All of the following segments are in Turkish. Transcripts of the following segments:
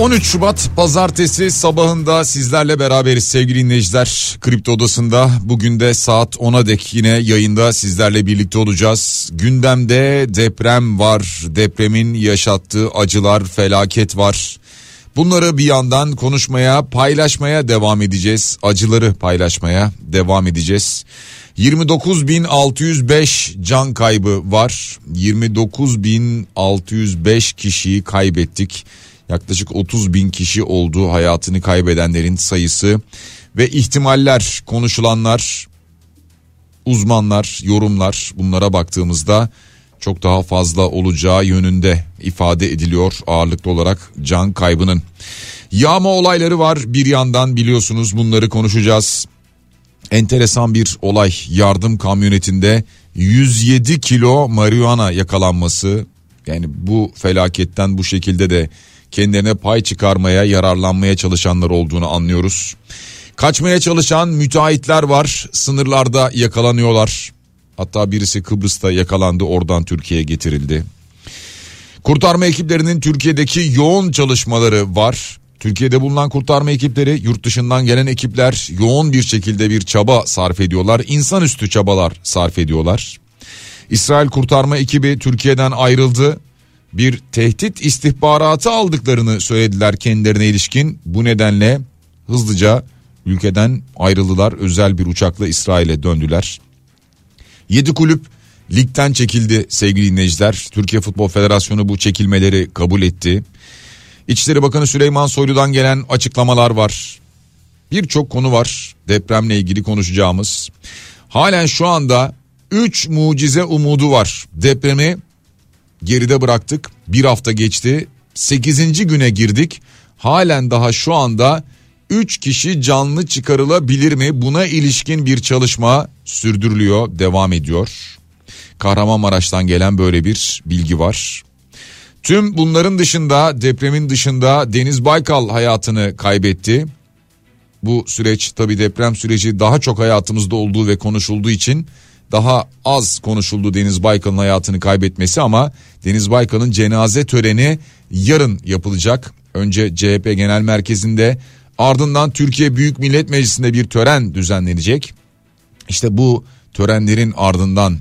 13 Şubat pazartesi sabahında sizlerle beraberiz sevgili dinleyiciler. Kripto Odası'nda bugün de saat 10'a dek yine yayında sizlerle birlikte olacağız. Gündemde deprem var. Depremin yaşattığı acılar, felaket var. Bunları bir yandan konuşmaya, paylaşmaya devam edeceğiz. Acıları paylaşmaya devam edeceğiz. 29.605 can kaybı var. 29.605 kişiyi kaybettik yaklaşık 30 bin kişi olduğu hayatını kaybedenlerin sayısı ve ihtimaller konuşulanlar uzmanlar yorumlar bunlara baktığımızda çok daha fazla olacağı yönünde ifade ediliyor ağırlıklı olarak can kaybının. Yağma olayları var bir yandan biliyorsunuz bunları konuşacağız. Enteresan bir olay yardım kamyonetinde 107 kilo marihuana yakalanması yani bu felaketten bu şekilde de kendilerine pay çıkarmaya yararlanmaya çalışanlar olduğunu anlıyoruz. Kaçmaya çalışan müteahhitler var sınırlarda yakalanıyorlar. Hatta birisi Kıbrıs'ta yakalandı oradan Türkiye'ye getirildi. Kurtarma ekiplerinin Türkiye'deki yoğun çalışmaları var. Türkiye'de bulunan kurtarma ekipleri yurt dışından gelen ekipler yoğun bir şekilde bir çaba sarf ediyorlar. İnsanüstü çabalar sarf ediyorlar. İsrail kurtarma ekibi Türkiye'den ayrıldı bir tehdit istihbaratı aldıklarını söylediler kendilerine ilişkin. Bu nedenle hızlıca ülkeden ayrıldılar. Özel bir uçakla İsrail'e döndüler. 7 kulüp ligden çekildi sevgili dinleyiciler. Türkiye Futbol Federasyonu bu çekilmeleri kabul etti. İçişleri Bakanı Süleyman Soylu'dan gelen açıklamalar var. Birçok konu var depremle ilgili konuşacağımız. Halen şu anda 3 mucize umudu var. Depremi geride bıraktık. Bir hafta geçti. 8. güne girdik. Halen daha şu anda 3 kişi canlı çıkarılabilir mi? Buna ilişkin bir çalışma sürdürülüyor, devam ediyor. Kahramanmaraş'tan gelen böyle bir bilgi var. Tüm bunların dışında depremin dışında Deniz Baykal hayatını kaybetti. Bu süreç tabi deprem süreci daha çok hayatımızda olduğu ve konuşulduğu için daha az konuşuldu Deniz Baykal'ın hayatını kaybetmesi ama Deniz Baykal'ın cenaze töreni yarın yapılacak. Önce CHP Genel Merkezi'nde ardından Türkiye Büyük Millet Meclisi'nde bir tören düzenlenecek. İşte bu törenlerin ardından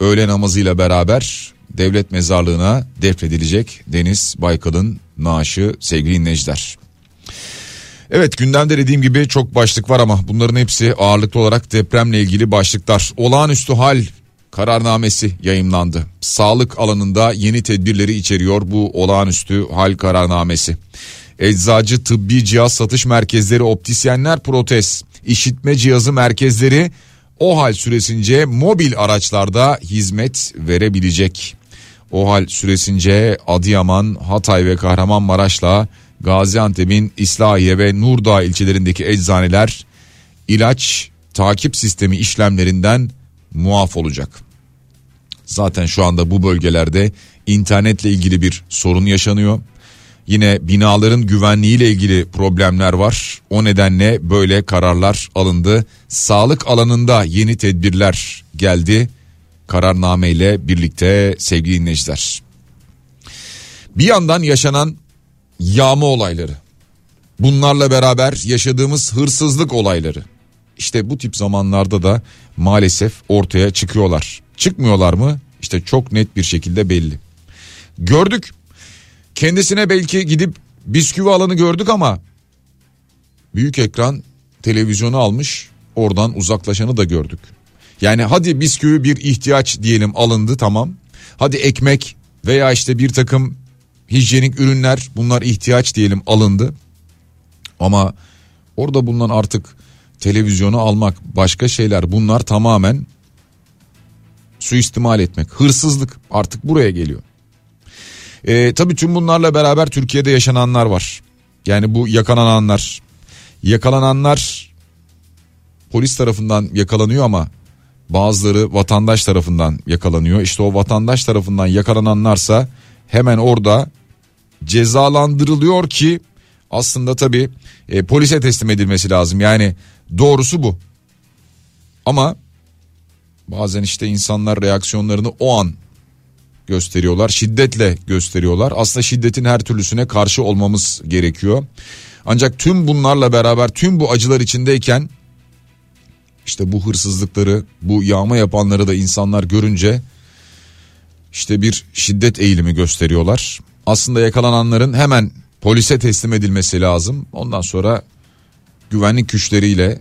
öğle namazıyla beraber devlet mezarlığına defnedilecek Deniz Baykal'ın naaşı sevgili dinleyiciler. Evet gündemde dediğim gibi çok başlık var ama bunların hepsi ağırlıklı olarak depremle ilgili başlıklar. Olağanüstü hal kararnamesi yayımlandı. Sağlık alanında yeni tedbirleri içeriyor bu olağanüstü hal kararnamesi. Eczacı tıbbi cihaz satış merkezleri, optisyenler protez, işitme cihazı merkezleri o hal süresince mobil araçlarda hizmet verebilecek. O hal süresince Adıyaman, Hatay ve Kahramanmaraş'la Gaziantep'in İslahiye ve Nurdağ ilçelerindeki eczaneler ilaç takip sistemi işlemlerinden muaf olacak. Zaten şu anda bu bölgelerde internetle ilgili bir sorun yaşanıyor. Yine binaların güvenliğiyle ilgili problemler var. O nedenle böyle kararlar alındı. Sağlık alanında yeni tedbirler geldi. Kararname ile birlikte sevgili dinleyiciler. Bir yandan yaşanan yağma olayları. Bunlarla beraber yaşadığımız hırsızlık olayları. İşte bu tip zamanlarda da maalesef ortaya çıkıyorlar. Çıkmıyorlar mı? İşte çok net bir şekilde belli. Gördük. Kendisine belki gidip bisküvi alanı gördük ama büyük ekran televizyonu almış oradan uzaklaşanı da gördük. Yani hadi bisküvi bir ihtiyaç diyelim alındı tamam. Hadi ekmek veya işte bir takım hijyenik ürünler bunlar ihtiyaç diyelim alındı. Ama orada bulunan artık televizyonu almak başka şeyler bunlar tamamen suistimal etmek hırsızlık artık buraya geliyor. Ee, tabii tüm bunlarla beraber Türkiye'de yaşananlar var. Yani bu yakalananlar yakalananlar polis tarafından yakalanıyor ama bazıları vatandaş tarafından yakalanıyor. İşte o vatandaş tarafından yakalananlarsa hemen orada cezalandırılıyor ki aslında tabii e, polise teslim edilmesi lazım. Yani doğrusu bu. Ama bazen işte insanlar reaksiyonlarını o an gösteriyorlar. Şiddetle gösteriyorlar. Aslında şiddetin her türlüsüne karşı olmamız gerekiyor. Ancak tüm bunlarla beraber tüm bu acılar içindeyken işte bu hırsızlıkları, bu yağma yapanları da insanlar görünce işte bir şiddet eğilimi gösteriyorlar. Aslında yakalananların hemen polise teslim edilmesi lazım. Ondan sonra güvenlik güçleriyle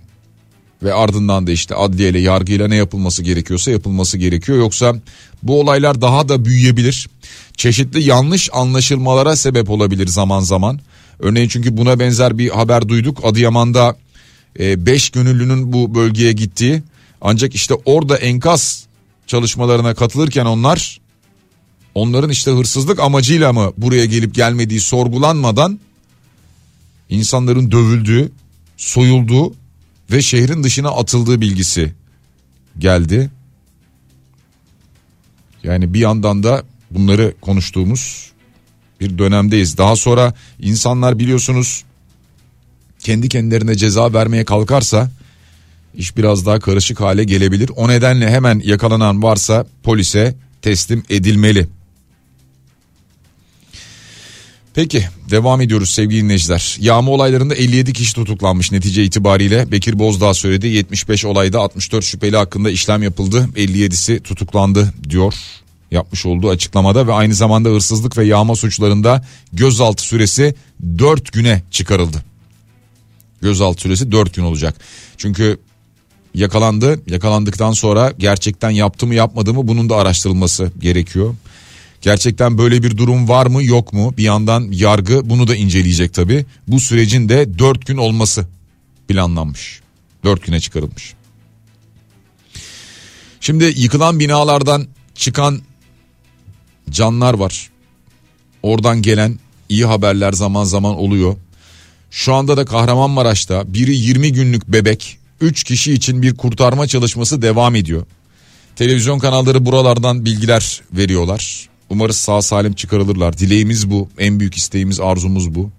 ve ardından da işte adliyeyle yargıyla ne yapılması gerekiyorsa yapılması gerekiyor. Yoksa bu olaylar daha da büyüyebilir. Çeşitli yanlış anlaşılmalara sebep olabilir zaman zaman. Örneğin çünkü buna benzer bir haber duyduk. Adıyaman'da 5 e, gönüllünün bu bölgeye gittiği ancak işte orada enkaz çalışmalarına katılırken onlar onların işte hırsızlık amacıyla mı buraya gelip gelmediği sorgulanmadan insanların dövüldüğü, soyulduğu ve şehrin dışına atıldığı bilgisi geldi. Yani bir yandan da bunları konuştuğumuz bir dönemdeyiz. Daha sonra insanlar biliyorsunuz kendi kendilerine ceza vermeye kalkarsa iş biraz daha karışık hale gelebilir. O nedenle hemen yakalanan varsa polise teslim edilmeli. Peki devam ediyoruz sevgili dinleyiciler. Yağma olaylarında 57 kişi tutuklanmış netice itibariyle. Bekir Bozdağ söyledi 75 olayda 64 şüpheli hakkında işlem yapıldı. 57'si tutuklandı diyor yapmış olduğu açıklamada ve aynı zamanda hırsızlık ve yağma suçlarında gözaltı süresi 4 güne çıkarıldı. Gözaltı süresi 4 gün olacak. Çünkü yakalandı. Yakalandıktan sonra gerçekten yaptı mı yapmadı mı bunun da araştırılması gerekiyor. Gerçekten böyle bir durum var mı yok mu? Bir yandan yargı bunu da inceleyecek tabi. Bu sürecin de 4 gün olması planlanmış. 4 güne çıkarılmış. Şimdi yıkılan binalardan çıkan canlar var. Oradan gelen iyi haberler zaman zaman oluyor. Şu anda da Kahramanmaraş'ta biri 20 günlük bebek 3 kişi için bir kurtarma çalışması devam ediyor. Televizyon kanalları buralardan bilgiler veriyorlar. Umarız sağ salim çıkarılırlar. Dileğimiz bu. En büyük isteğimiz arzumuz bu.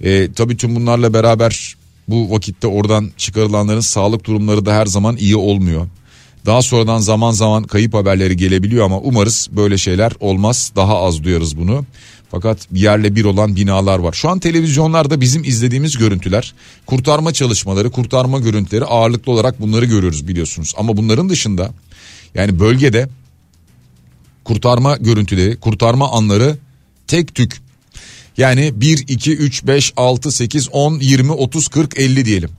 E, tabii tüm bunlarla beraber bu vakitte oradan çıkarılanların sağlık durumları da her zaman iyi olmuyor. Daha sonradan zaman zaman kayıp haberleri gelebiliyor ama umarız böyle şeyler olmaz. Daha az duyarız bunu. Fakat yerle bir olan binalar var. Şu an televizyonlarda bizim izlediğimiz görüntüler, kurtarma çalışmaları, kurtarma görüntüleri ağırlıklı olarak bunları görüyoruz biliyorsunuz. Ama bunların dışında yani bölgede kurtarma görüntüleri, kurtarma anları tek tük. Yani 1, 2, 3, 5, 6, 8, 10, 20, 30, 40, 50 diyelim.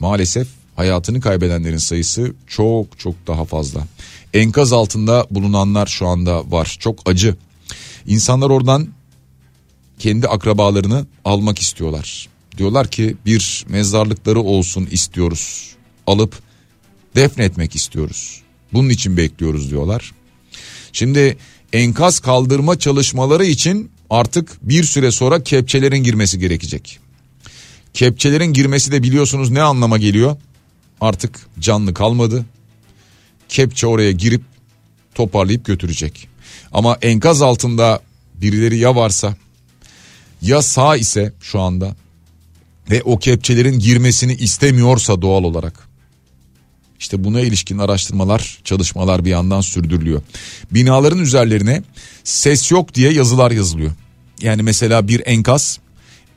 Maalesef hayatını kaybedenlerin sayısı çok çok daha fazla. Enkaz altında bulunanlar şu anda var. Çok acı. İnsanlar oradan kendi akrabalarını almak istiyorlar. Diyorlar ki bir mezarlıkları olsun istiyoruz. Alıp defnetmek istiyoruz. Bunun için bekliyoruz diyorlar. Şimdi enkaz kaldırma çalışmaları için artık bir süre sonra kepçelerin girmesi gerekecek. Kepçelerin girmesi de biliyorsunuz ne anlama geliyor? Artık canlı kalmadı. Kepçe oraya girip toparlayıp götürecek. Ama enkaz altında birileri ya varsa ya sağ ise şu anda ve o kepçelerin girmesini istemiyorsa doğal olarak işte buna ilişkin araştırmalar, çalışmalar bir yandan sürdürülüyor. Binaların üzerlerine ses yok diye yazılar yazılıyor. Yani mesela bir enkaz,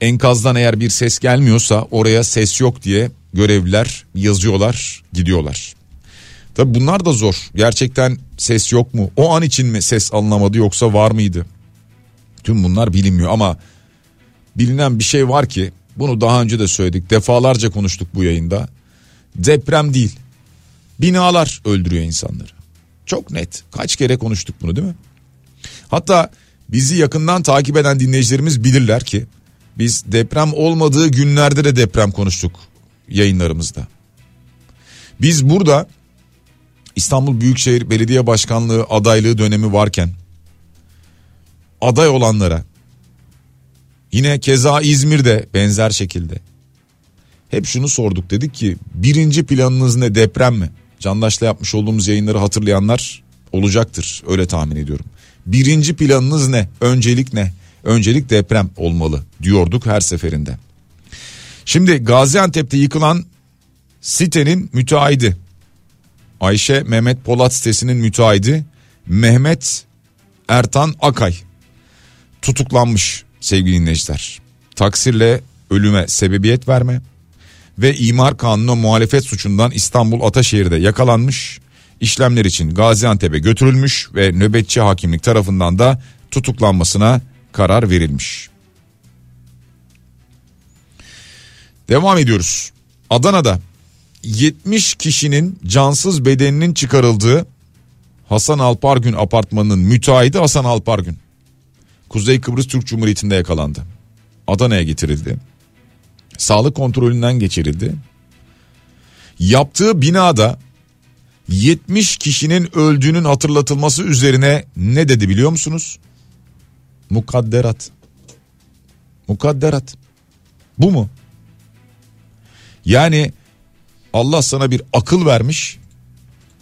enkazdan eğer bir ses gelmiyorsa oraya ses yok diye görevliler yazıyorlar, gidiyorlar. Tabi bunlar da zor. Gerçekten ses yok mu? O an için mi ses alınamadı yoksa var mıydı? Tüm bunlar bilinmiyor ama bilinen bir şey var ki bunu daha önce de söyledik. Defalarca konuştuk bu yayında. Deprem değil. Binalar öldürüyor insanları. Çok net. Kaç kere konuştuk bunu değil mi? Hatta bizi yakından takip eden dinleyicilerimiz bilirler ki biz deprem olmadığı günlerde de deprem konuştuk yayınlarımızda. Biz burada İstanbul Büyükşehir Belediye Başkanlığı adaylığı dönemi varken aday olanlara Yine keza İzmir'de benzer şekilde. Hep şunu sorduk dedik ki birinci planınız ne deprem mi? Candaş'la yapmış olduğumuz yayınları hatırlayanlar olacaktır öyle tahmin ediyorum. Birinci planınız ne? Öncelik ne? Öncelik deprem olmalı diyorduk her seferinde. Şimdi Gaziantep'te yıkılan sitenin müteahhidi Ayşe Mehmet Polat sitesinin müteahhidi Mehmet Ertan Akay tutuklanmış sevgili dinleyiciler. Taksirle ölüme sebebiyet verme ve imar kanunu muhalefet suçundan İstanbul Ataşehir'de yakalanmış. İşlemler için Gaziantep'e götürülmüş ve nöbetçi hakimlik tarafından da tutuklanmasına karar verilmiş. Devam ediyoruz. Adana'da 70 kişinin cansız bedeninin çıkarıldığı Hasan Alpargün apartmanının müteahhidi Hasan Alpargün. Kuzey Kıbrıs Türk Cumhuriyeti'nde yakalandı. Adana'ya getirildi. Sağlık kontrolünden geçirildi. Yaptığı binada 70 kişinin öldüğünün hatırlatılması üzerine ne dedi biliyor musunuz? Mukadderat. Mukadderat. Bu mu? Yani Allah sana bir akıl vermiş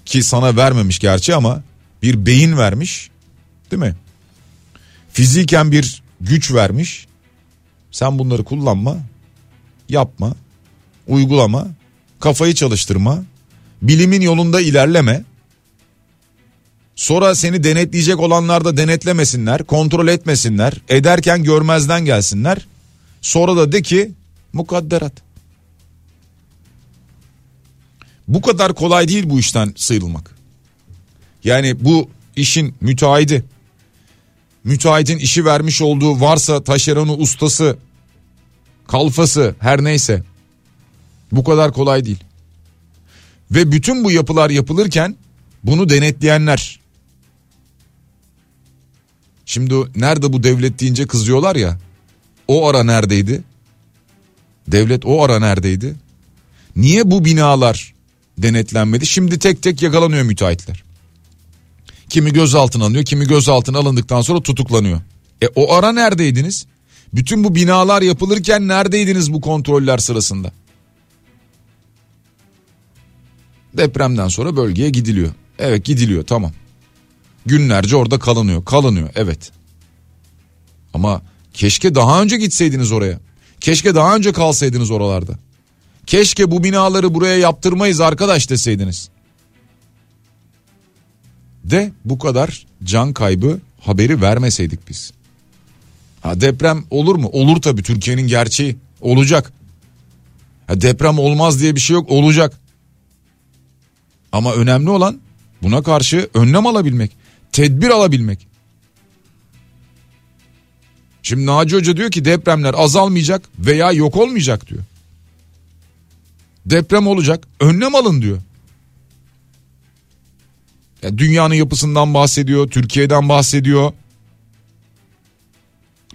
ki sana vermemiş gerçi ama bir beyin vermiş değil mi? Fiziken bir güç vermiş. Sen bunları kullanma, yapma, uygulama, kafayı çalıştırma, bilimin yolunda ilerleme. Sonra seni denetleyecek olanlar da denetlemesinler, kontrol etmesinler, ederken görmezden gelsinler. Sonra da de ki mukadderat. Bu kadar kolay değil bu işten sıyrılmak. Yani bu işin müteahhidi, müteahhitin işi vermiş olduğu varsa taşeronu ustası, kalfası her neyse bu kadar kolay değil. Ve bütün bu yapılar yapılırken bunu denetleyenler. Şimdi nerede bu devlet deyince kızıyorlar ya. O ara neredeydi? Devlet o ara neredeydi? Niye bu binalar denetlenmedi? Şimdi tek tek yakalanıyor müteahhitler. Kimi gözaltına alınıyor, kimi gözaltına alındıktan sonra tutuklanıyor. E o ara neredeydiniz? Bütün bu binalar yapılırken neredeydiniz bu kontroller sırasında? Depremden sonra bölgeye gidiliyor. Evet gidiliyor tamam. Günlerce orada kalınıyor. Kalınıyor evet. Ama keşke daha önce gitseydiniz oraya. Keşke daha önce kalsaydınız oralarda. Keşke bu binaları buraya yaptırmayız arkadaş deseydiniz. De bu kadar can kaybı haberi vermeseydik biz. Ha deprem olur mu? Olur tabii Türkiye'nin gerçeği. Olacak. Ha deprem olmaz diye bir şey yok olacak. Ama önemli olan buna karşı önlem alabilmek, tedbir alabilmek. Şimdi Naci Hoca diyor ki depremler azalmayacak veya yok olmayacak diyor. Deprem olacak, önlem alın diyor. Ya dünyanın yapısından bahsediyor, Türkiye'den bahsediyor.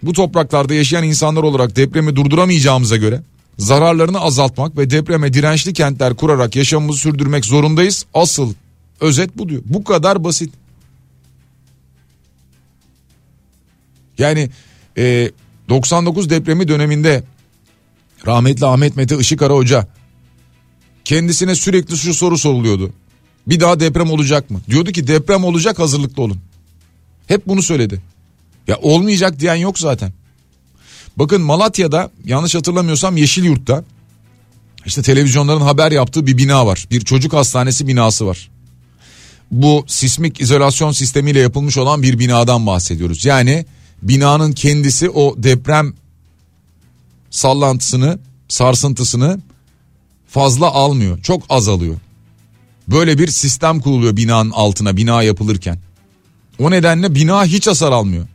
Bu topraklarda yaşayan insanlar olarak depremi durduramayacağımıza göre zararlarını azaltmak ve depreme dirençli kentler kurarak yaşamımızı sürdürmek zorundayız. Asıl özet bu diyor. Bu kadar basit. Yani e, 99 depremi döneminde rahmetli Ahmet Mete Işıkara Hoca kendisine sürekli şu soru soruluyordu. Bir daha deprem olacak mı? Diyordu ki deprem olacak hazırlıklı olun. Hep bunu söyledi. Ya olmayacak diyen yok zaten. Bakın Malatya'da yanlış hatırlamıyorsam Yeşilyurt'ta işte televizyonların haber yaptığı bir bina var. Bir çocuk hastanesi binası var. Bu sismik izolasyon sistemiyle yapılmış olan bir binadan bahsediyoruz. Yani binanın kendisi o deprem sallantısını, sarsıntısını fazla almıyor. Çok azalıyor. Böyle bir sistem kuruluyor binanın altına bina yapılırken. O nedenle bina hiç hasar almıyor.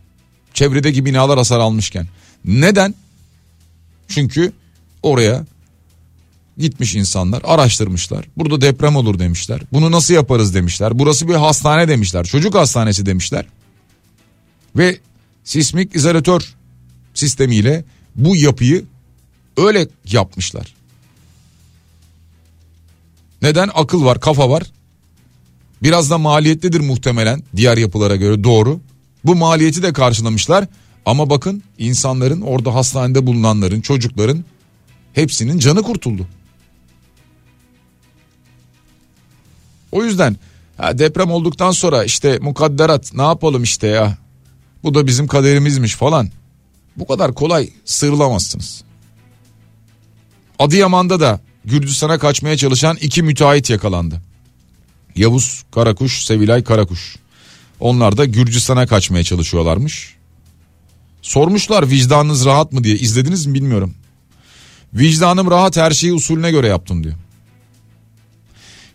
Çevredeki binalar hasar almışken. Neden? Çünkü oraya gitmiş insanlar araştırmışlar. Burada deprem olur demişler. Bunu nasıl yaparız demişler. Burası bir hastane demişler. Çocuk hastanesi demişler. Ve sismik izolatör sistemiyle bu yapıyı öyle yapmışlar. Neden? Akıl var, kafa var. Biraz da maliyetlidir muhtemelen diğer yapılara göre doğru. Bu maliyeti de karşılamışlar Ama bakın insanların orada hastanede bulunanların çocukların hepsinin canı kurtuldu. O yüzden deprem olduktan sonra işte mukadderat ne yapalım işte ya bu da bizim kaderimizmiş falan. Bu kadar kolay sıyrılamazsınız. Adıyaman'da da Gürcistan'a kaçmaya çalışan iki müteahhit yakalandı. Yavuz Karakuş, Sevilay Karakuş. Onlar da Gürcistan'a kaçmaya çalışıyorlarmış. Sormuşlar vicdanınız rahat mı diye izlediniz mi bilmiyorum. Vicdanım rahat her şeyi usulüne göre yaptım diyor.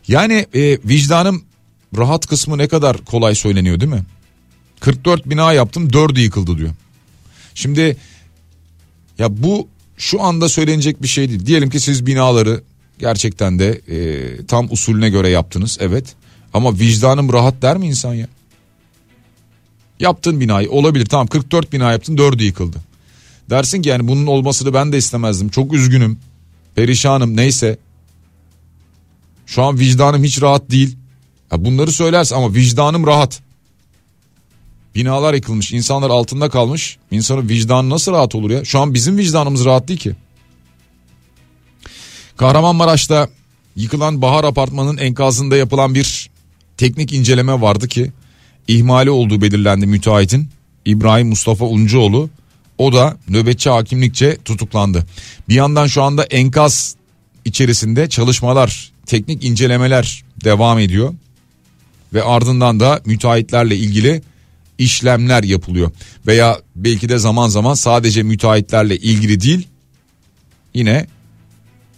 Yani e, vicdanım rahat kısmı ne kadar kolay söyleniyor değil mi? 44 bina yaptım 4'ü yıkıldı diyor. Şimdi ya bu şu anda söylenecek bir şey değil. Diyelim ki siz binaları gerçekten de e, tam usulüne göre yaptınız evet. Ama vicdanım rahat der mi insan ya? Yaptın binayı olabilir tamam 44 bina yaptın 4'ü yıkıldı. Dersin ki yani bunun olmasını ben de istemezdim. Çok üzgünüm. Perişanım neyse. Şu an vicdanım hiç rahat değil. Ya bunları söylersin ama vicdanım rahat. Binalar yıkılmış, insanlar altında kalmış. İnsanın vicdanı nasıl rahat olur ya? Şu an bizim vicdanımız rahat değil ki. Kahramanmaraş'ta yıkılan Bahar Apartmanı'nın enkazında yapılan bir teknik inceleme vardı ki ihmali olduğu belirlendi müteahhitin. İbrahim Mustafa Uncuoğlu o da nöbetçi hakimlikçe tutuklandı. Bir yandan şu anda enkaz içerisinde çalışmalar, teknik incelemeler devam ediyor. Ve ardından da müteahhitlerle ilgili işlemler yapılıyor. Veya belki de zaman zaman sadece müteahhitlerle ilgili değil yine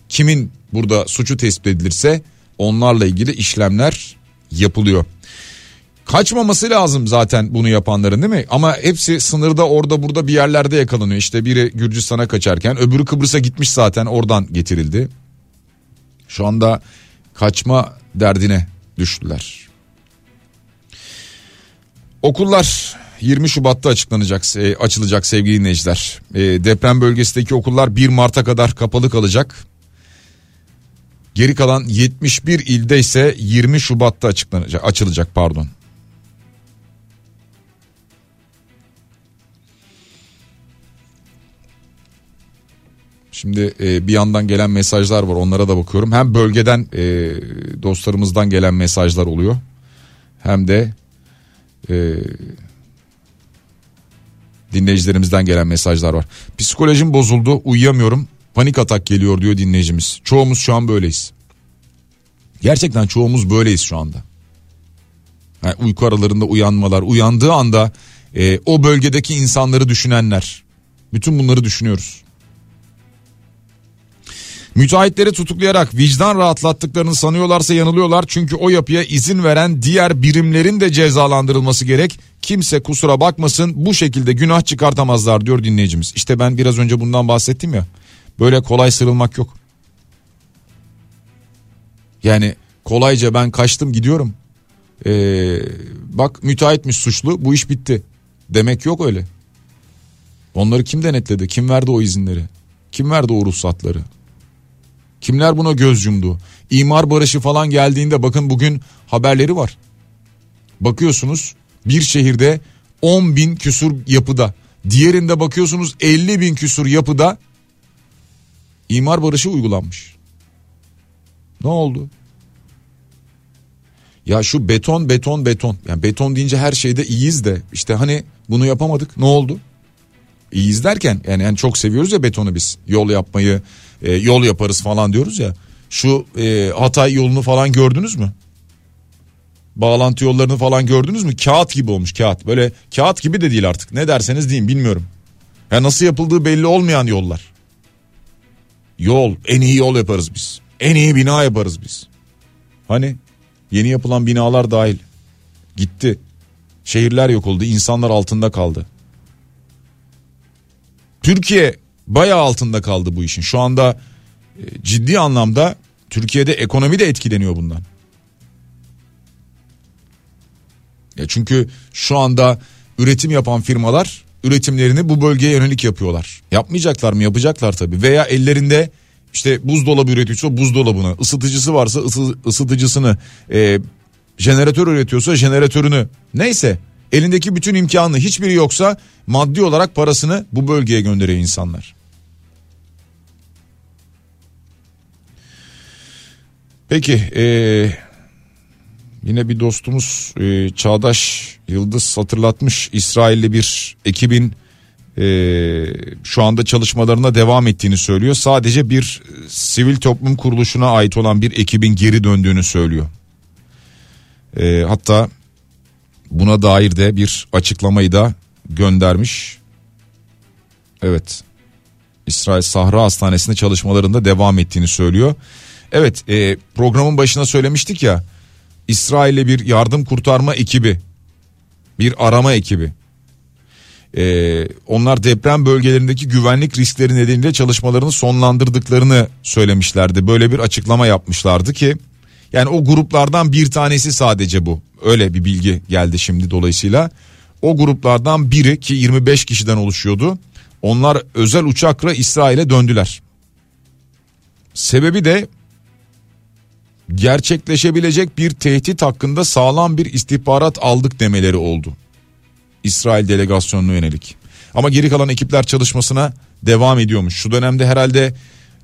kimin burada suçu tespit edilirse onlarla ilgili işlemler yapılıyor. Kaçmaması lazım zaten bunu yapanların değil mi? Ama hepsi sınırda orada burada bir yerlerde yakalanıyor. İşte biri Gürcistan'a kaçarken öbürü Kıbrıs'a gitmiş zaten oradan getirildi. Şu anda kaçma derdine düştüler. Okullar 20 Şubat'ta açıklanacak, e, açılacak sevgili dinleyiciler. E, deprem bölgesindeki okullar 1 Mart'a kadar kapalı kalacak. Geri kalan 71 ilde ise 20 Şubat'ta açıklanacak, açılacak pardon. Şimdi e, bir yandan gelen mesajlar var onlara da bakıyorum. Hem bölgeden e, dostlarımızdan gelen mesajlar oluyor. Hem de e, dinleyicilerimizden gelen mesajlar var. Psikolojim bozuldu uyuyamıyorum panik atak geliyor diyor dinleyicimiz. Çoğumuz şu an böyleyiz. Gerçekten çoğumuz böyleyiz şu anda. Yani uyku aralarında uyanmalar uyandığı anda e, o bölgedeki insanları düşünenler. Bütün bunları düşünüyoruz. Müteahhitleri tutuklayarak vicdan rahatlattıklarını sanıyorlarsa yanılıyorlar. Çünkü o yapıya izin veren diğer birimlerin de cezalandırılması gerek. Kimse kusura bakmasın bu şekilde günah çıkartamazlar diyor dinleyicimiz. İşte ben biraz önce bundan bahsettim ya. Böyle kolay sırılmak yok. Yani kolayca ben kaçtım gidiyorum. Ee, bak müteahhitmiş suçlu bu iş bitti. Demek yok öyle. Onları kim denetledi? Kim verdi o izinleri? Kim verdi o ruhsatları? Kimler buna göz yumdu? İmar barışı falan geldiğinde bakın bugün haberleri var. Bakıyorsunuz bir şehirde 10 bin küsur yapıda. Diğerinde bakıyorsunuz 50 bin küsur yapıda imar barışı uygulanmış. Ne oldu? Ya şu beton beton beton. Yani beton deyince her şeyde iyiyiz de işte hani bunu yapamadık. Ne oldu? İyiyiz derken yani, yani çok seviyoruz ya betonu biz. Yol yapmayı, e, yol yaparız falan diyoruz ya. Şu e, Hatay yolunu falan gördünüz mü? Bağlantı yollarını falan gördünüz mü? Kağıt gibi olmuş kağıt. Böyle kağıt gibi de değil artık. Ne derseniz deyin bilmiyorum. Ya nasıl yapıldığı belli olmayan yollar. Yol, en iyi yol yaparız biz. En iyi bina yaparız biz. Hani yeni yapılan binalar dahil. Gitti. Şehirler yok oldu, insanlar altında kaldı. Türkiye bayağı altında kaldı bu işin. Şu anda e, ciddi anlamda Türkiye'de ekonomi de etkileniyor bundan. Ya çünkü şu anda üretim yapan firmalar üretimlerini bu bölgeye yönelik yapıyorlar. Yapmayacaklar mı? Yapacaklar tabii. Veya ellerinde işte buzdolabı üretiyorsa buzdolabını, ısıtıcısı varsa ısı, ısıtıcısını, e, jeneratör üretiyorsa jeneratörünü. Neyse Elindeki bütün imkanı hiçbiri yoksa maddi olarak parasını bu bölgeye gönderiyor insanlar. Peki ee, yine bir dostumuz e, Çağdaş Yıldız hatırlatmış İsrailli bir ekibin e, şu anda çalışmalarına devam ettiğini söylüyor. Sadece bir e, sivil toplum kuruluşuna ait olan bir ekibin geri döndüğünü söylüyor. E, hatta buna dair de bir açıklamayı da göndermiş. Evet İsrail Sahra Hastanesi'nde çalışmalarında devam ettiğini söylüyor. Evet e, programın başına söylemiştik ya İsrail'e bir yardım kurtarma ekibi bir arama ekibi. Ee, onlar deprem bölgelerindeki güvenlik riskleri nedeniyle çalışmalarını sonlandırdıklarını söylemişlerdi. Böyle bir açıklama yapmışlardı ki yani o gruplardan bir tanesi sadece bu. Öyle bir bilgi geldi şimdi dolayısıyla. O gruplardan biri ki 25 kişiden oluşuyordu. Onlar özel uçakla İsrail'e döndüler. Sebebi de gerçekleşebilecek bir tehdit hakkında sağlam bir istihbarat aldık demeleri oldu. İsrail delegasyonuna yönelik. Ama geri kalan ekipler çalışmasına devam ediyormuş. Şu dönemde herhalde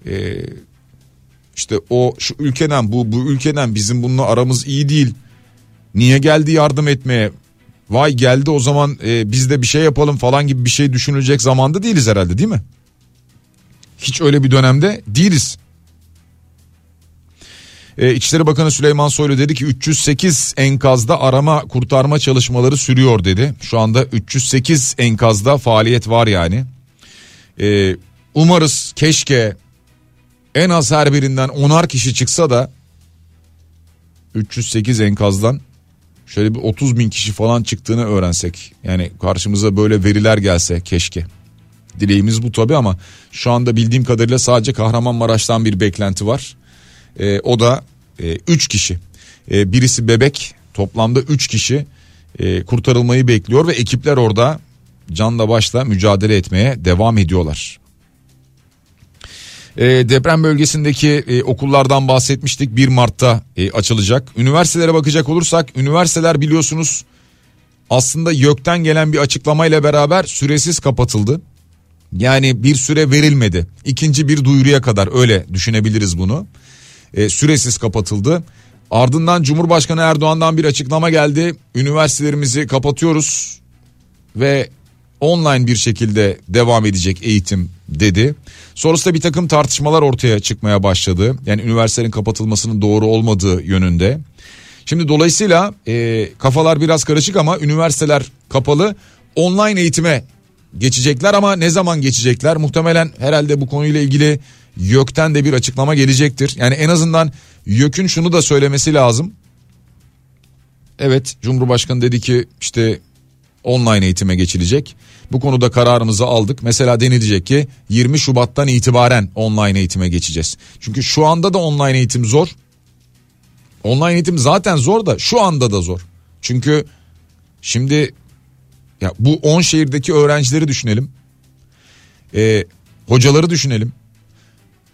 e, işte o şu ülkeden bu bu ülkeden bizim bununla aramız iyi değil. Niye geldi yardım etmeye? Vay geldi o zaman e, biz de bir şey yapalım falan gibi bir şey düşünülecek zamanda değiliz herhalde değil mi? Hiç öyle bir dönemde değiliz. E, İçişleri Bakanı Süleyman Soylu dedi ki 308 enkazda arama kurtarma çalışmaları sürüyor dedi. Şu anda 308 enkazda faaliyet var yani. E, umarız keşke en az her birinden onar kişi çıksa da 308 enkazdan şöyle bir 30 bin kişi falan çıktığını öğrensek. Yani karşımıza böyle veriler gelse keşke. Dileğimiz bu tabi ama şu anda bildiğim kadarıyla sadece Kahramanmaraş'tan bir beklenti var. E, o da 3 e, kişi. E, birisi bebek toplamda 3 kişi e, kurtarılmayı bekliyor ve ekipler orada canla başla mücadele etmeye devam ediyorlar. E, deprem bölgesindeki e, okullardan bahsetmiştik 1 Mart'ta e, açılacak. Üniversitelere bakacak olursak üniversiteler biliyorsunuz aslında YÖK'ten gelen bir açıklamayla beraber süresiz kapatıldı. Yani bir süre verilmedi. İkinci bir duyuruya kadar öyle düşünebiliriz bunu e, süresiz kapatıldı. Ardından Cumhurbaşkanı Erdoğan'dan bir açıklama geldi. Üniversitelerimizi kapatıyoruz ve online bir şekilde devam edecek eğitim dedi. Sonrasında bir takım tartışmalar ortaya çıkmaya başladı. Yani üniversitelerin kapatılmasının doğru olmadığı yönünde. Şimdi dolayısıyla e, kafalar biraz karışık ama üniversiteler kapalı online eğitime geçecekler ama ne zaman geçecekler? Muhtemelen herhalde bu konuyla ilgili YÖK'ten de bir açıklama gelecektir. Yani en azından YÖK'ün şunu da söylemesi lazım. Evet Cumhurbaşkanı dedi ki işte online eğitime geçilecek. Bu konuda kararımızı aldık. Mesela denilecek ki 20 Şubat'tan itibaren online eğitime geçeceğiz. Çünkü şu anda da online eğitim zor. Online eğitim zaten zor da şu anda da zor. Çünkü şimdi ya bu 10 şehirdeki öğrencileri düşünelim. Ee, hocaları düşünelim.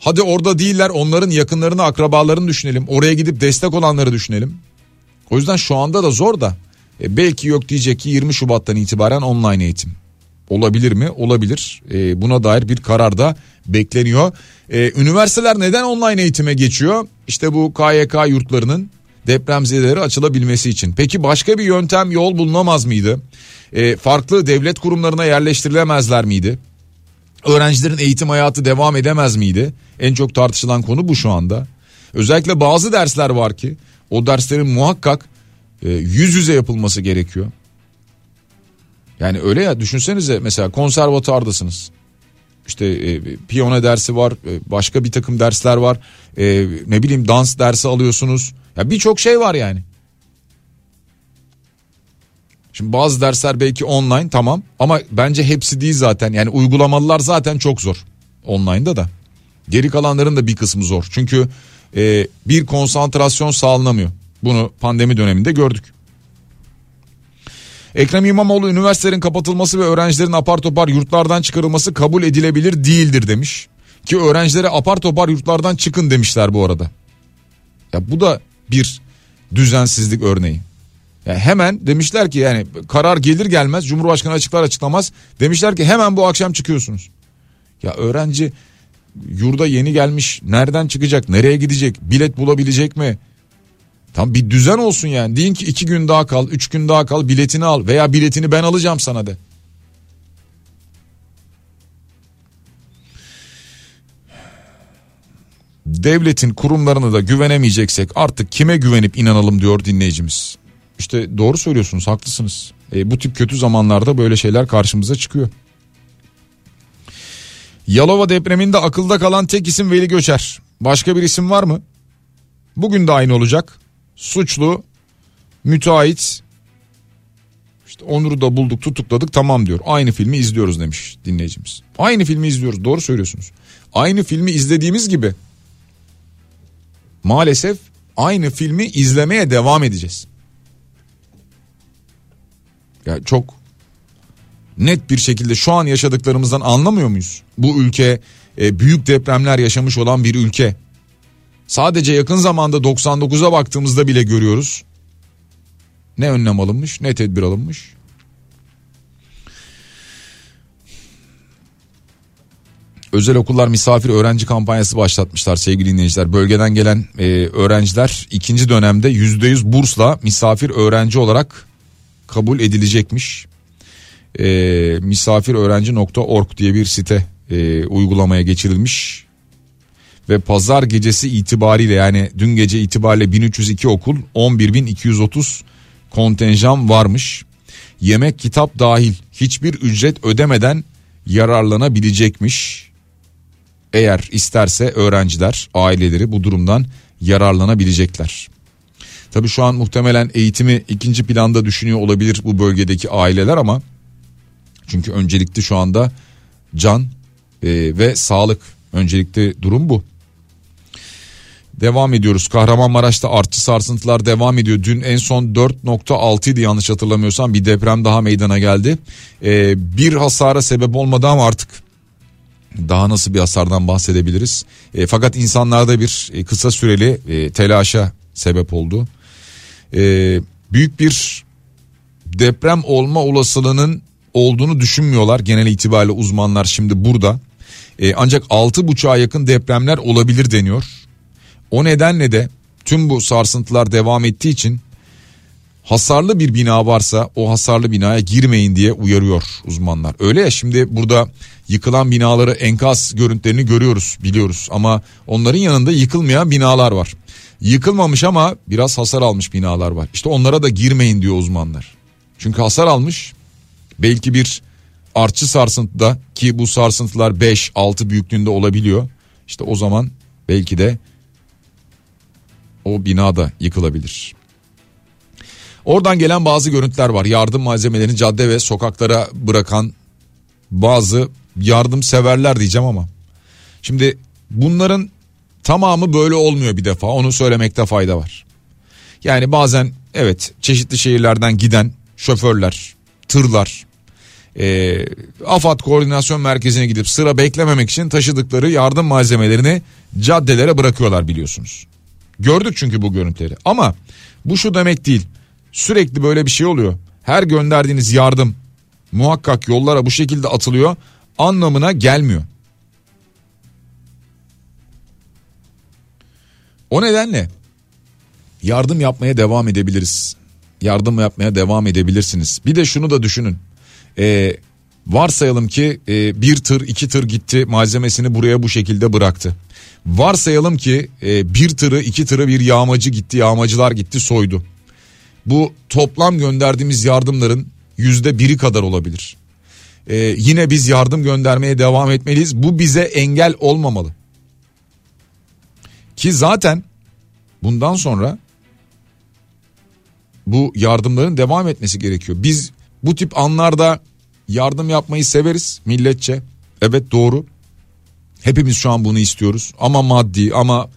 Hadi orada değiller onların yakınlarını akrabalarını düşünelim. Oraya gidip destek olanları düşünelim. O yüzden şu anda da zor da. E, belki yok diyecek ki 20 Şubat'tan itibaren online eğitim. Olabilir mi? Olabilir. E, buna dair bir karar da bekleniyor. E, üniversiteler neden online eğitime geçiyor? İşte bu KYK yurtlarının depremzedeleri açılabilmesi için. Peki başka bir yöntem yol bulunamaz mıydı? E, farklı devlet kurumlarına yerleştirilemezler miydi? Öğrencilerin eğitim hayatı devam edemez miydi? En çok tartışılan konu bu şu anda. Özellikle bazı dersler var ki o derslerin muhakkak e, yüz yüze yapılması gerekiyor. Yani öyle ya düşünsenize mesela konservatuvardasınız. İşte e, piyano dersi var, e, başka bir takım dersler var. E, ne bileyim dans dersi alıyorsunuz. Ya birçok şey var yani. Şimdi bazı dersler belki online tamam ama bence hepsi değil zaten. Yani uygulamalılar zaten çok zor online'da da. Geri kalanların da bir kısmı zor. Çünkü e, bir konsantrasyon sağlanamıyor. Bunu pandemi döneminde gördük. Ekrem İmamoğlu üniversitelerin kapatılması ve öğrencilerin apar topar yurtlardan çıkarılması kabul edilebilir değildir demiş. Ki öğrencilere apar topar yurtlardan çıkın demişler bu arada. Ya bu da bir düzensizlik örneği. Yani hemen demişler ki yani karar gelir gelmez Cumhurbaşkanı açıklar açıklamaz demişler ki hemen bu akşam çıkıyorsunuz. Ya öğrenci yurda yeni gelmiş nereden çıkacak nereye gidecek bilet bulabilecek mi? Tam bir düzen olsun yani deyin ki iki gün daha kal üç gün daha kal biletini al veya biletini ben alacağım sana de. Devletin kurumlarına da güvenemeyeceksek artık kime güvenip inanalım diyor dinleyicimiz. İşte doğru söylüyorsunuz haklısınız. E, bu tip kötü zamanlarda böyle şeyler karşımıza çıkıyor. Yalova depreminde akılda kalan tek isim Veli Göçer. Başka bir isim var mı? Bugün de aynı olacak. Suçlu, müteahhit, işte Onur'u da bulduk tutukladık tamam diyor. Aynı filmi izliyoruz demiş dinleyicimiz. Aynı filmi izliyoruz doğru söylüyorsunuz. Aynı filmi izlediğimiz gibi maalesef aynı filmi izlemeye devam edeceğiz. Ya çok net bir şekilde şu an yaşadıklarımızdan anlamıyor muyuz? Bu ülke e, büyük depremler yaşamış olan bir ülke. Sadece yakın zamanda 99'a baktığımızda bile görüyoruz. Ne önlem alınmış ne tedbir alınmış. Özel okullar misafir öğrenci kampanyası başlatmışlar sevgili dinleyiciler. Bölgeden gelen e, öğrenciler ikinci dönemde %100 bursla misafir öğrenci olarak kabul edilecekmiş. E, misafiröğrenci.org diye bir site e, uygulamaya geçirilmiş. Ve pazar gecesi itibariyle yani dün gece itibariyle 1302 okul 11230 kontenjan varmış. Yemek kitap dahil hiçbir ücret ödemeden yararlanabilecekmiş. Eğer isterse öğrenciler, aileleri bu durumdan yararlanabilecekler. Tabi şu an muhtemelen eğitimi ikinci planda düşünüyor olabilir bu bölgedeki aileler ama çünkü öncelikli şu anda can e, ve sağlık öncelikli durum bu. Devam ediyoruz. Kahramanmaraş'ta artçı sarsıntılar devam ediyor. Dün en son 4.6 idi yanlış hatırlamıyorsam bir deprem daha meydana geldi. Ee, bir hasara sebep olmadı ama artık daha nasıl bir hasardan bahsedebiliriz. E, fakat insanlarda bir e, kısa süreli e, telaşa sebep oldu. E, büyük bir deprem olma olasılığının olduğunu düşünmüyorlar genel itibariyle uzmanlar şimdi burada. E, ancak 6.5'a yakın depremler olabilir deniyor. O nedenle de tüm bu sarsıntılar devam ettiği için hasarlı bir bina varsa o hasarlı binaya girmeyin diye uyarıyor uzmanlar. Öyle ya şimdi burada yıkılan binaları enkaz görüntülerini görüyoruz biliyoruz ama onların yanında yıkılmayan binalar var. Yıkılmamış ama biraz hasar almış binalar var. İşte onlara da girmeyin diyor uzmanlar. Çünkü hasar almış belki bir artçı sarsıntıda ki bu sarsıntılar 5-6 büyüklüğünde olabiliyor. İşte o zaman belki de o bina da yıkılabilir. Oradan gelen bazı görüntüler var. Yardım malzemelerini cadde ve sokaklara bırakan bazı yardımseverler diyeceğim ama. Şimdi bunların tamamı böyle olmuyor bir defa. Onu söylemekte fayda var. Yani bazen evet çeşitli şehirlerden giden şoförler, tırlar, e, AFAD koordinasyon merkezine gidip sıra beklememek için taşıdıkları yardım malzemelerini caddelere bırakıyorlar biliyorsunuz. Gördük çünkü bu görüntüleri ama bu şu demek değil sürekli böyle bir şey oluyor. Her gönderdiğiniz yardım muhakkak yollara bu şekilde atılıyor anlamına gelmiyor. O nedenle yardım yapmaya devam edebiliriz. Yardım yapmaya devam edebilirsiniz. Bir de şunu da düşünün. Ee, varsayalım ki e, bir tır iki tır gitti malzemesini buraya bu şekilde bıraktı. Varsayalım ki e, bir tırı iki tırı bir yağmacı gitti yağmacılar gitti soydu. Bu toplam gönderdiğimiz yardımların yüzde biri kadar olabilir. Ee, yine biz yardım göndermeye devam etmeliyiz. Bu bize engel olmamalı. Ki zaten bundan sonra bu yardımların devam etmesi gerekiyor. Biz bu tip anlarda yardım yapmayı severiz milletçe. Evet doğru. Hepimiz şu an bunu istiyoruz. Ama maddi ama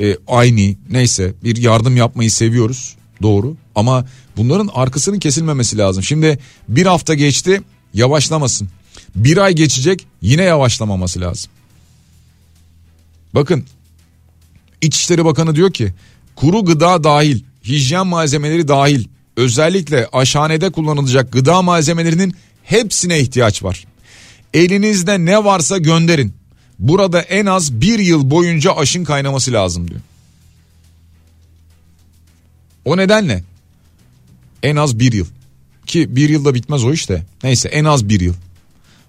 e, aynı neyse bir yardım yapmayı seviyoruz. Doğru ama bunların arkasının kesilmemesi lazım. Şimdi bir hafta geçti yavaşlamasın. Bir ay geçecek yine yavaşlamaması lazım. Bakın İçişleri Bakanı diyor ki kuru gıda dahil hijyen malzemeleri dahil özellikle aşhanede kullanılacak gıda malzemelerinin hepsine ihtiyaç var. Elinizde ne varsa gönderin. Burada en az bir yıl boyunca aşın kaynaması lazım diyor. O nedenle en az bir yıl ki bir yılda bitmez o işte neyse en az bir yıl.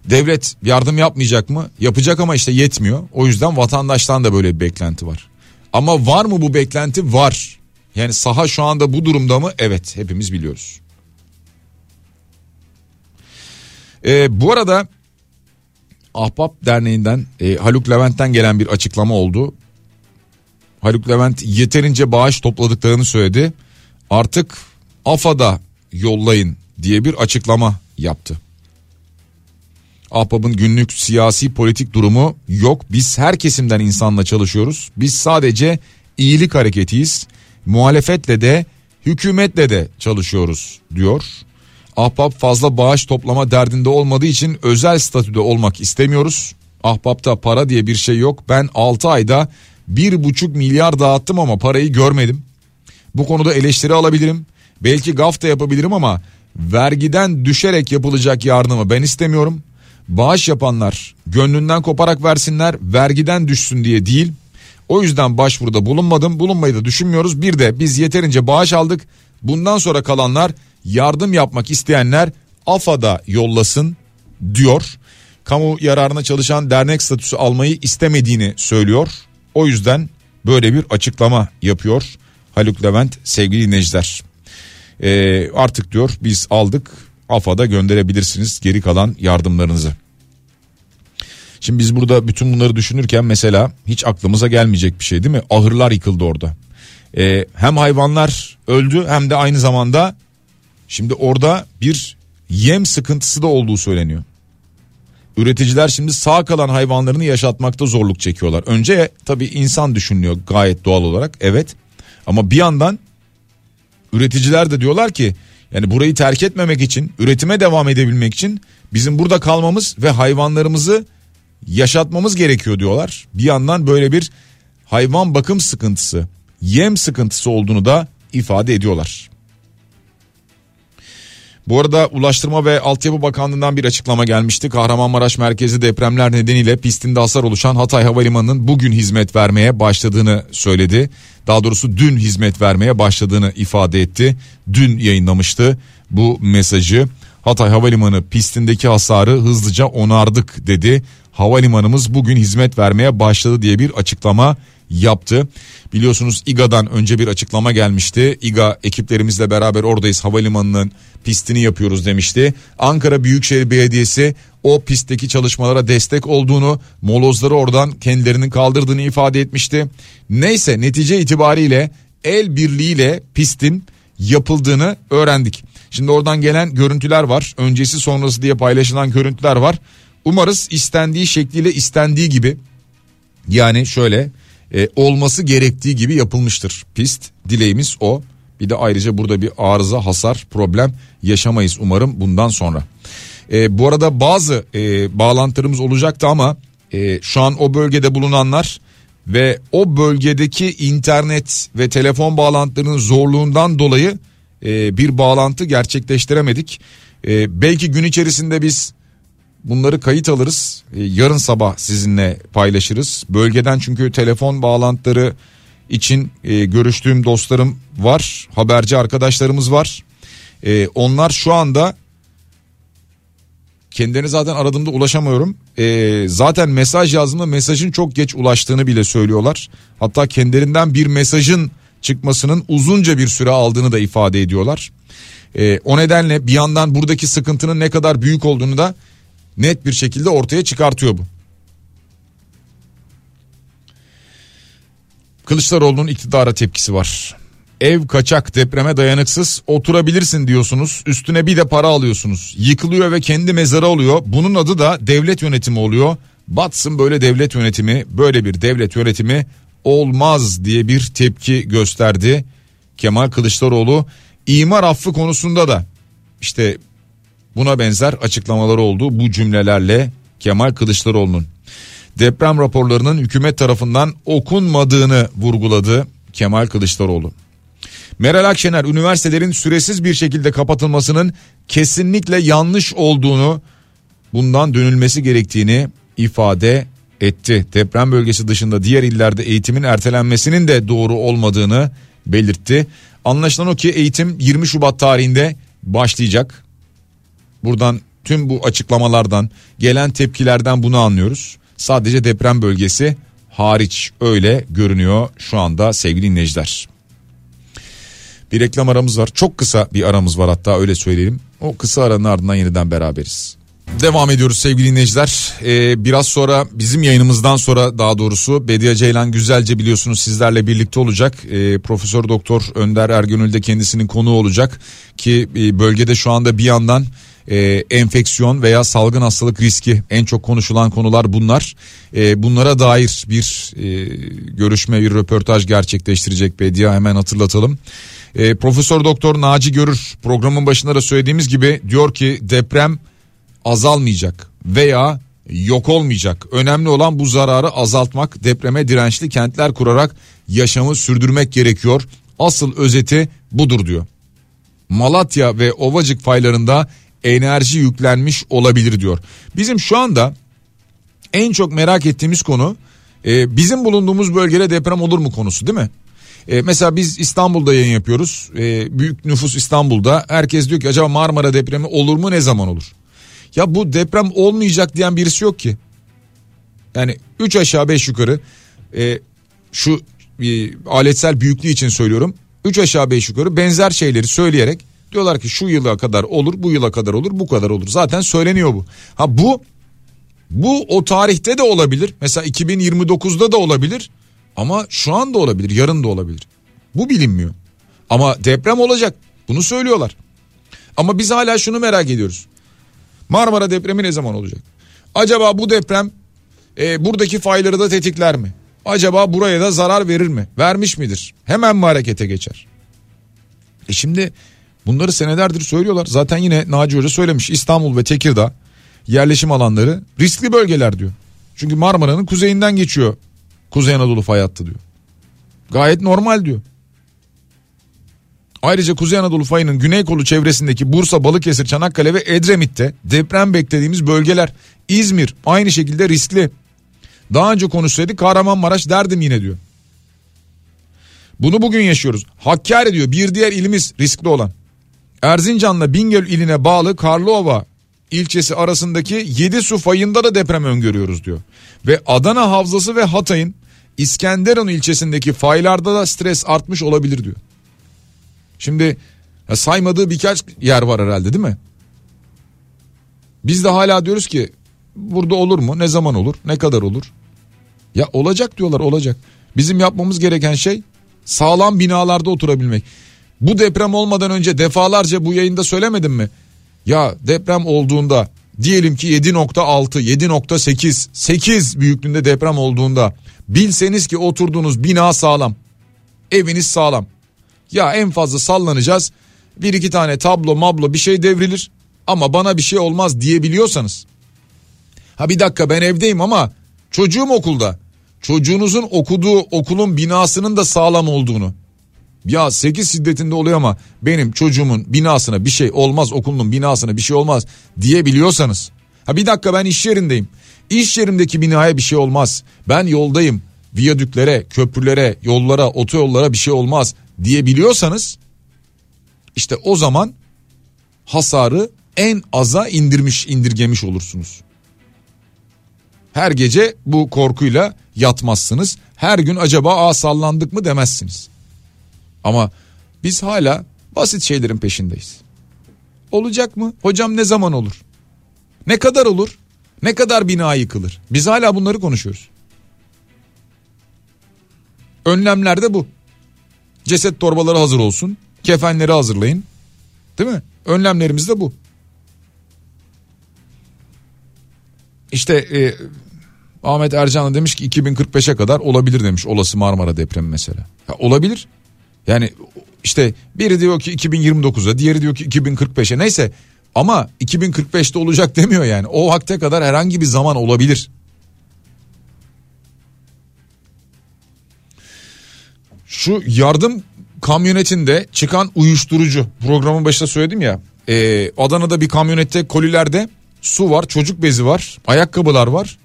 Devlet yardım yapmayacak mı? Yapacak ama işte yetmiyor. O yüzden vatandaştan da böyle bir beklenti var. Ama var mı bu beklenti? Var. Yani saha şu anda bu durumda mı? Evet hepimiz biliyoruz. Ee, bu arada Ahbap Derneği'nden e, Haluk Levent'ten gelen bir açıklama oldu. Haluk Levent yeterince bağış topladıklarını söyledi. Artık AFA'da yollayın diye bir açıklama yaptı. Ahbap'ın günlük siyasi politik durumu yok. Biz her kesimden insanla çalışıyoruz. Biz sadece iyilik hareketiyiz. Muhalefetle de hükümetle de çalışıyoruz diyor. Ahbap fazla bağış toplama derdinde olmadığı için özel statüde olmak istemiyoruz. Ahbapta para diye bir şey yok. Ben 6 ayda 1,5 milyar dağıttım ama parayı görmedim. Bu konuda eleştiri alabilirim. Belki gaf da yapabilirim ama vergiden düşerek yapılacak yardımı ben istemiyorum. Bağış yapanlar gönlünden koparak versinler vergiden düşsün diye değil. O yüzden başvuruda bulunmadım bulunmayı da düşünmüyoruz. Bir de biz yeterince bağış aldık. Bundan sonra kalanlar yardım yapmak isteyenler AFA'da yollasın diyor. Kamu yararına çalışan dernek statüsü almayı istemediğini söylüyor. O yüzden böyle bir açıklama yapıyor Haluk Levent sevgili dinleyiciler. Ee, artık diyor biz aldık AFA'da gönderebilirsiniz geri kalan yardımlarınızı. Şimdi biz burada bütün bunları düşünürken mesela hiç aklımıza gelmeyecek bir şey değil mi? Ahırlar yıkıldı orada. Ee, hem hayvanlar öldü hem de aynı zamanda şimdi orada bir yem sıkıntısı da olduğu söyleniyor. Üreticiler şimdi sağ kalan hayvanlarını yaşatmakta zorluk çekiyorlar. Önce tabii insan düşünülüyor gayet doğal olarak evet. Ama bir yandan üreticiler de diyorlar ki yani burayı terk etmemek için üretime devam edebilmek için bizim burada kalmamız ve hayvanlarımızı yaşatmamız gerekiyor diyorlar. Bir yandan böyle bir hayvan bakım sıkıntısı, yem sıkıntısı olduğunu da ifade ediyorlar. Bu arada Ulaştırma ve Altyapı Bakanlığı'ndan bir açıklama gelmişti. Kahramanmaraş merkezi depremler nedeniyle pistinde hasar oluşan Hatay Havalimanı'nın bugün hizmet vermeye başladığını söyledi. Daha doğrusu dün hizmet vermeye başladığını ifade etti. Dün yayınlamıştı bu mesajı. Hatay Havalimanı pistindeki hasarı hızlıca onardık dedi. Havalimanımız bugün hizmet vermeye başladı diye bir açıklama yaptı. Biliyorsunuz İGA'dan önce bir açıklama gelmişti. İGA ekiplerimizle beraber oradayız havalimanının pistini yapıyoruz demişti. Ankara Büyükşehir Belediyesi o pistteki çalışmalara destek olduğunu, molozları oradan kendilerinin kaldırdığını ifade etmişti. Neyse netice itibariyle el birliğiyle pistin yapıldığını öğrendik. Şimdi oradan gelen görüntüler var. Öncesi sonrası diye paylaşılan görüntüler var. Umarız istendiği şekliyle istendiği gibi yani şöyle e, olması gerektiği gibi yapılmıştır pist. Dileğimiz o. Bir de ayrıca burada bir arıza, hasar, problem yaşamayız umarım bundan sonra. E, bu arada bazı e, bağlantılarımız olacaktı ama e, şu an o bölgede bulunanlar ve o bölgedeki internet ve telefon bağlantılarının zorluğundan dolayı e, bir bağlantı gerçekleştiremedik. E, belki gün içerisinde biz bunları kayıt alırız. E, yarın sabah sizinle paylaşırız. Bölgeden çünkü telefon bağlantıları için e, görüştüğüm dostlarım var. Haberci arkadaşlarımız var. E, onlar şu anda kendilerini zaten aradığımda ulaşamıyorum. E, zaten mesaj yazdığımda mesajın çok geç ulaştığını bile söylüyorlar. Hatta kendilerinden bir mesajın çıkmasının uzunca bir süre aldığını da ifade ediyorlar. O nedenle bir yandan buradaki sıkıntının ne kadar büyük olduğunu da net bir şekilde ortaya çıkartıyor bu. Kılıçdaroğlu'nun iktidara tepkisi var. Ev kaçak depreme dayanıksız oturabilirsin diyorsunuz üstüne bir de para alıyorsunuz. Yıkılıyor ve kendi mezarı oluyor bunun adı da devlet yönetimi oluyor. Batsın böyle devlet yönetimi böyle bir devlet yönetimi olmaz diye bir tepki gösterdi Kemal Kılıçdaroğlu. İmar affı konusunda da işte buna benzer açıklamaları oldu bu cümlelerle Kemal Kılıçdaroğlu'nun. Deprem raporlarının hükümet tarafından okunmadığını vurguladı Kemal Kılıçdaroğlu. Meral Akşener üniversitelerin süresiz bir şekilde kapatılmasının kesinlikle yanlış olduğunu bundan dönülmesi gerektiğini ifade etti. Deprem bölgesi dışında diğer illerde eğitimin ertelenmesinin de doğru olmadığını belirtti. Anlaşılan o ki eğitim 20 Şubat tarihinde başlayacak. Buradan tüm bu açıklamalardan gelen tepkilerden bunu anlıyoruz. Sadece deprem bölgesi hariç öyle görünüyor şu anda sevgili dinleyiciler. Bir reklam aramız var. Çok kısa bir aramız var hatta öyle söyleyelim. O kısa aranın ardından yeniden beraberiz. Devam ediyoruz sevgili dinleyiciler. Ee, biraz sonra bizim yayınımızdan sonra daha doğrusu Bediye Ceylan Güzelce biliyorsunuz sizlerle birlikte olacak. Ee, Profesör Doktor Önder Ergönül de kendisinin konuğu olacak ki e, bölgede şu anda bir yandan e, enfeksiyon veya salgın hastalık riski en çok konuşulan konular bunlar. E, bunlara dair bir e, görüşme bir röportaj gerçekleştirecek Bediye hemen hatırlatalım. E, Profesör Doktor Naci Görür programın başında da söylediğimiz gibi diyor ki deprem azalmayacak veya yok olmayacak. Önemli olan bu zararı azaltmak, depreme dirençli kentler kurarak yaşamı sürdürmek gerekiyor. Asıl özeti budur diyor. Malatya ve Ovacık faylarında enerji yüklenmiş olabilir diyor. Bizim şu anda en çok merak ettiğimiz konu e, bizim bulunduğumuz bölgede deprem olur mu konusu değil mi? E, mesela biz İstanbul'da yayın yapıyoruz. E, büyük nüfus İstanbul'da. Herkes diyor ki acaba Marmara depremi olur mu ne zaman olur? Ya bu deprem olmayacak diyen birisi yok ki. Yani 3 aşağı 5 yukarı e, şu e, aletsel büyüklüğü için söylüyorum. 3 aşağı 5 yukarı benzer şeyleri söyleyerek diyorlar ki şu yıla kadar olur bu yıla kadar olur bu kadar olur. Zaten söyleniyor bu. Ha bu bu o tarihte de olabilir. Mesela 2029'da da olabilir. Ama şu anda olabilir yarın da olabilir. Bu bilinmiyor. Ama deprem olacak. Bunu söylüyorlar. Ama biz hala şunu merak ediyoruz. Marmara depremi ne zaman olacak? Acaba bu deprem e, buradaki fayları da tetikler mi? Acaba buraya da zarar verir mi? Vermiş midir? Hemen mi harekete geçer? E şimdi bunları senelerdir söylüyorlar. Zaten yine Naci Hoca söylemiş İstanbul ve Tekirdağ yerleşim alanları riskli bölgeler diyor. Çünkü Marmara'nın kuzeyinden geçiyor. Kuzey Anadolu fay hattı diyor. Gayet normal diyor. Ayrıca Kuzey Anadolu fayının güney kolu çevresindeki Bursa, Balıkesir, Çanakkale ve Edremit'te deprem beklediğimiz bölgeler. İzmir aynı şekilde riskli. Daha önce konuşsaydık Kahramanmaraş derdim yine diyor. Bunu bugün yaşıyoruz. Hakkari diyor bir diğer ilimiz riskli olan. Erzincan'la Bingöl iline bağlı Karlova ilçesi arasındaki 7 su fayında da deprem öngörüyoruz diyor. Ve Adana Havzası ve Hatay'ın İskenderun ilçesindeki faylarda da stres artmış olabilir diyor. Şimdi saymadığı birkaç yer var herhalde değil mi? Biz de hala diyoruz ki burada olur mu? Ne zaman olur? Ne kadar olur? Ya olacak diyorlar olacak. Bizim yapmamız gereken şey sağlam binalarda oturabilmek. Bu deprem olmadan önce defalarca bu yayında söylemedim mi? Ya deprem olduğunda diyelim ki 7.6, 7.8, 8 büyüklüğünde deprem olduğunda bilseniz ki oturduğunuz bina sağlam. Eviniz sağlam. Ya en fazla sallanacağız. Bir iki tane tablo mablo bir şey devrilir. Ama bana bir şey olmaz diyebiliyorsanız. Ha bir dakika ben evdeyim ama çocuğum okulda. Çocuğunuzun okuduğu okulun binasının da sağlam olduğunu. Ya 8 şiddetinde oluyor ama benim çocuğumun binasına bir şey olmaz okulun binasına bir şey olmaz diyebiliyorsanız. Ha bir dakika ben iş yerindeyim. İş yerimdeki binaya bir şey olmaz. Ben yoldayım. Viyadüklere, köprülere, yollara, otoyollara bir şey olmaz diyebiliyorsanız işte o zaman hasarı en aza indirmiş indirgemiş olursunuz. Her gece bu korkuyla yatmazsınız. Her gün acaba a sallandık mı demezsiniz. Ama biz hala basit şeylerin peşindeyiz. Olacak mı? Hocam ne zaman olur? Ne kadar olur? Ne kadar bina yıkılır? Biz hala bunları konuşuyoruz. Önlemler de bu. Ceset torbaları hazır olsun. Kefenleri hazırlayın. Değil mi? Önlemlerimiz de bu. İşte e, Ahmet Ercan demiş ki 2045'e kadar olabilir demiş olası Marmara depremi mesela. Ya olabilir. Yani işte biri diyor ki 2029'a diğeri diyor ki 2045'e neyse ama 2045'te olacak demiyor yani. O vakte kadar herhangi bir zaman olabilir. Şu yardım kamyonetinde çıkan uyuşturucu programın başında söyledim ya. E, Adana'da bir kamyonette kolilerde su var çocuk bezi var ayakkabılar var.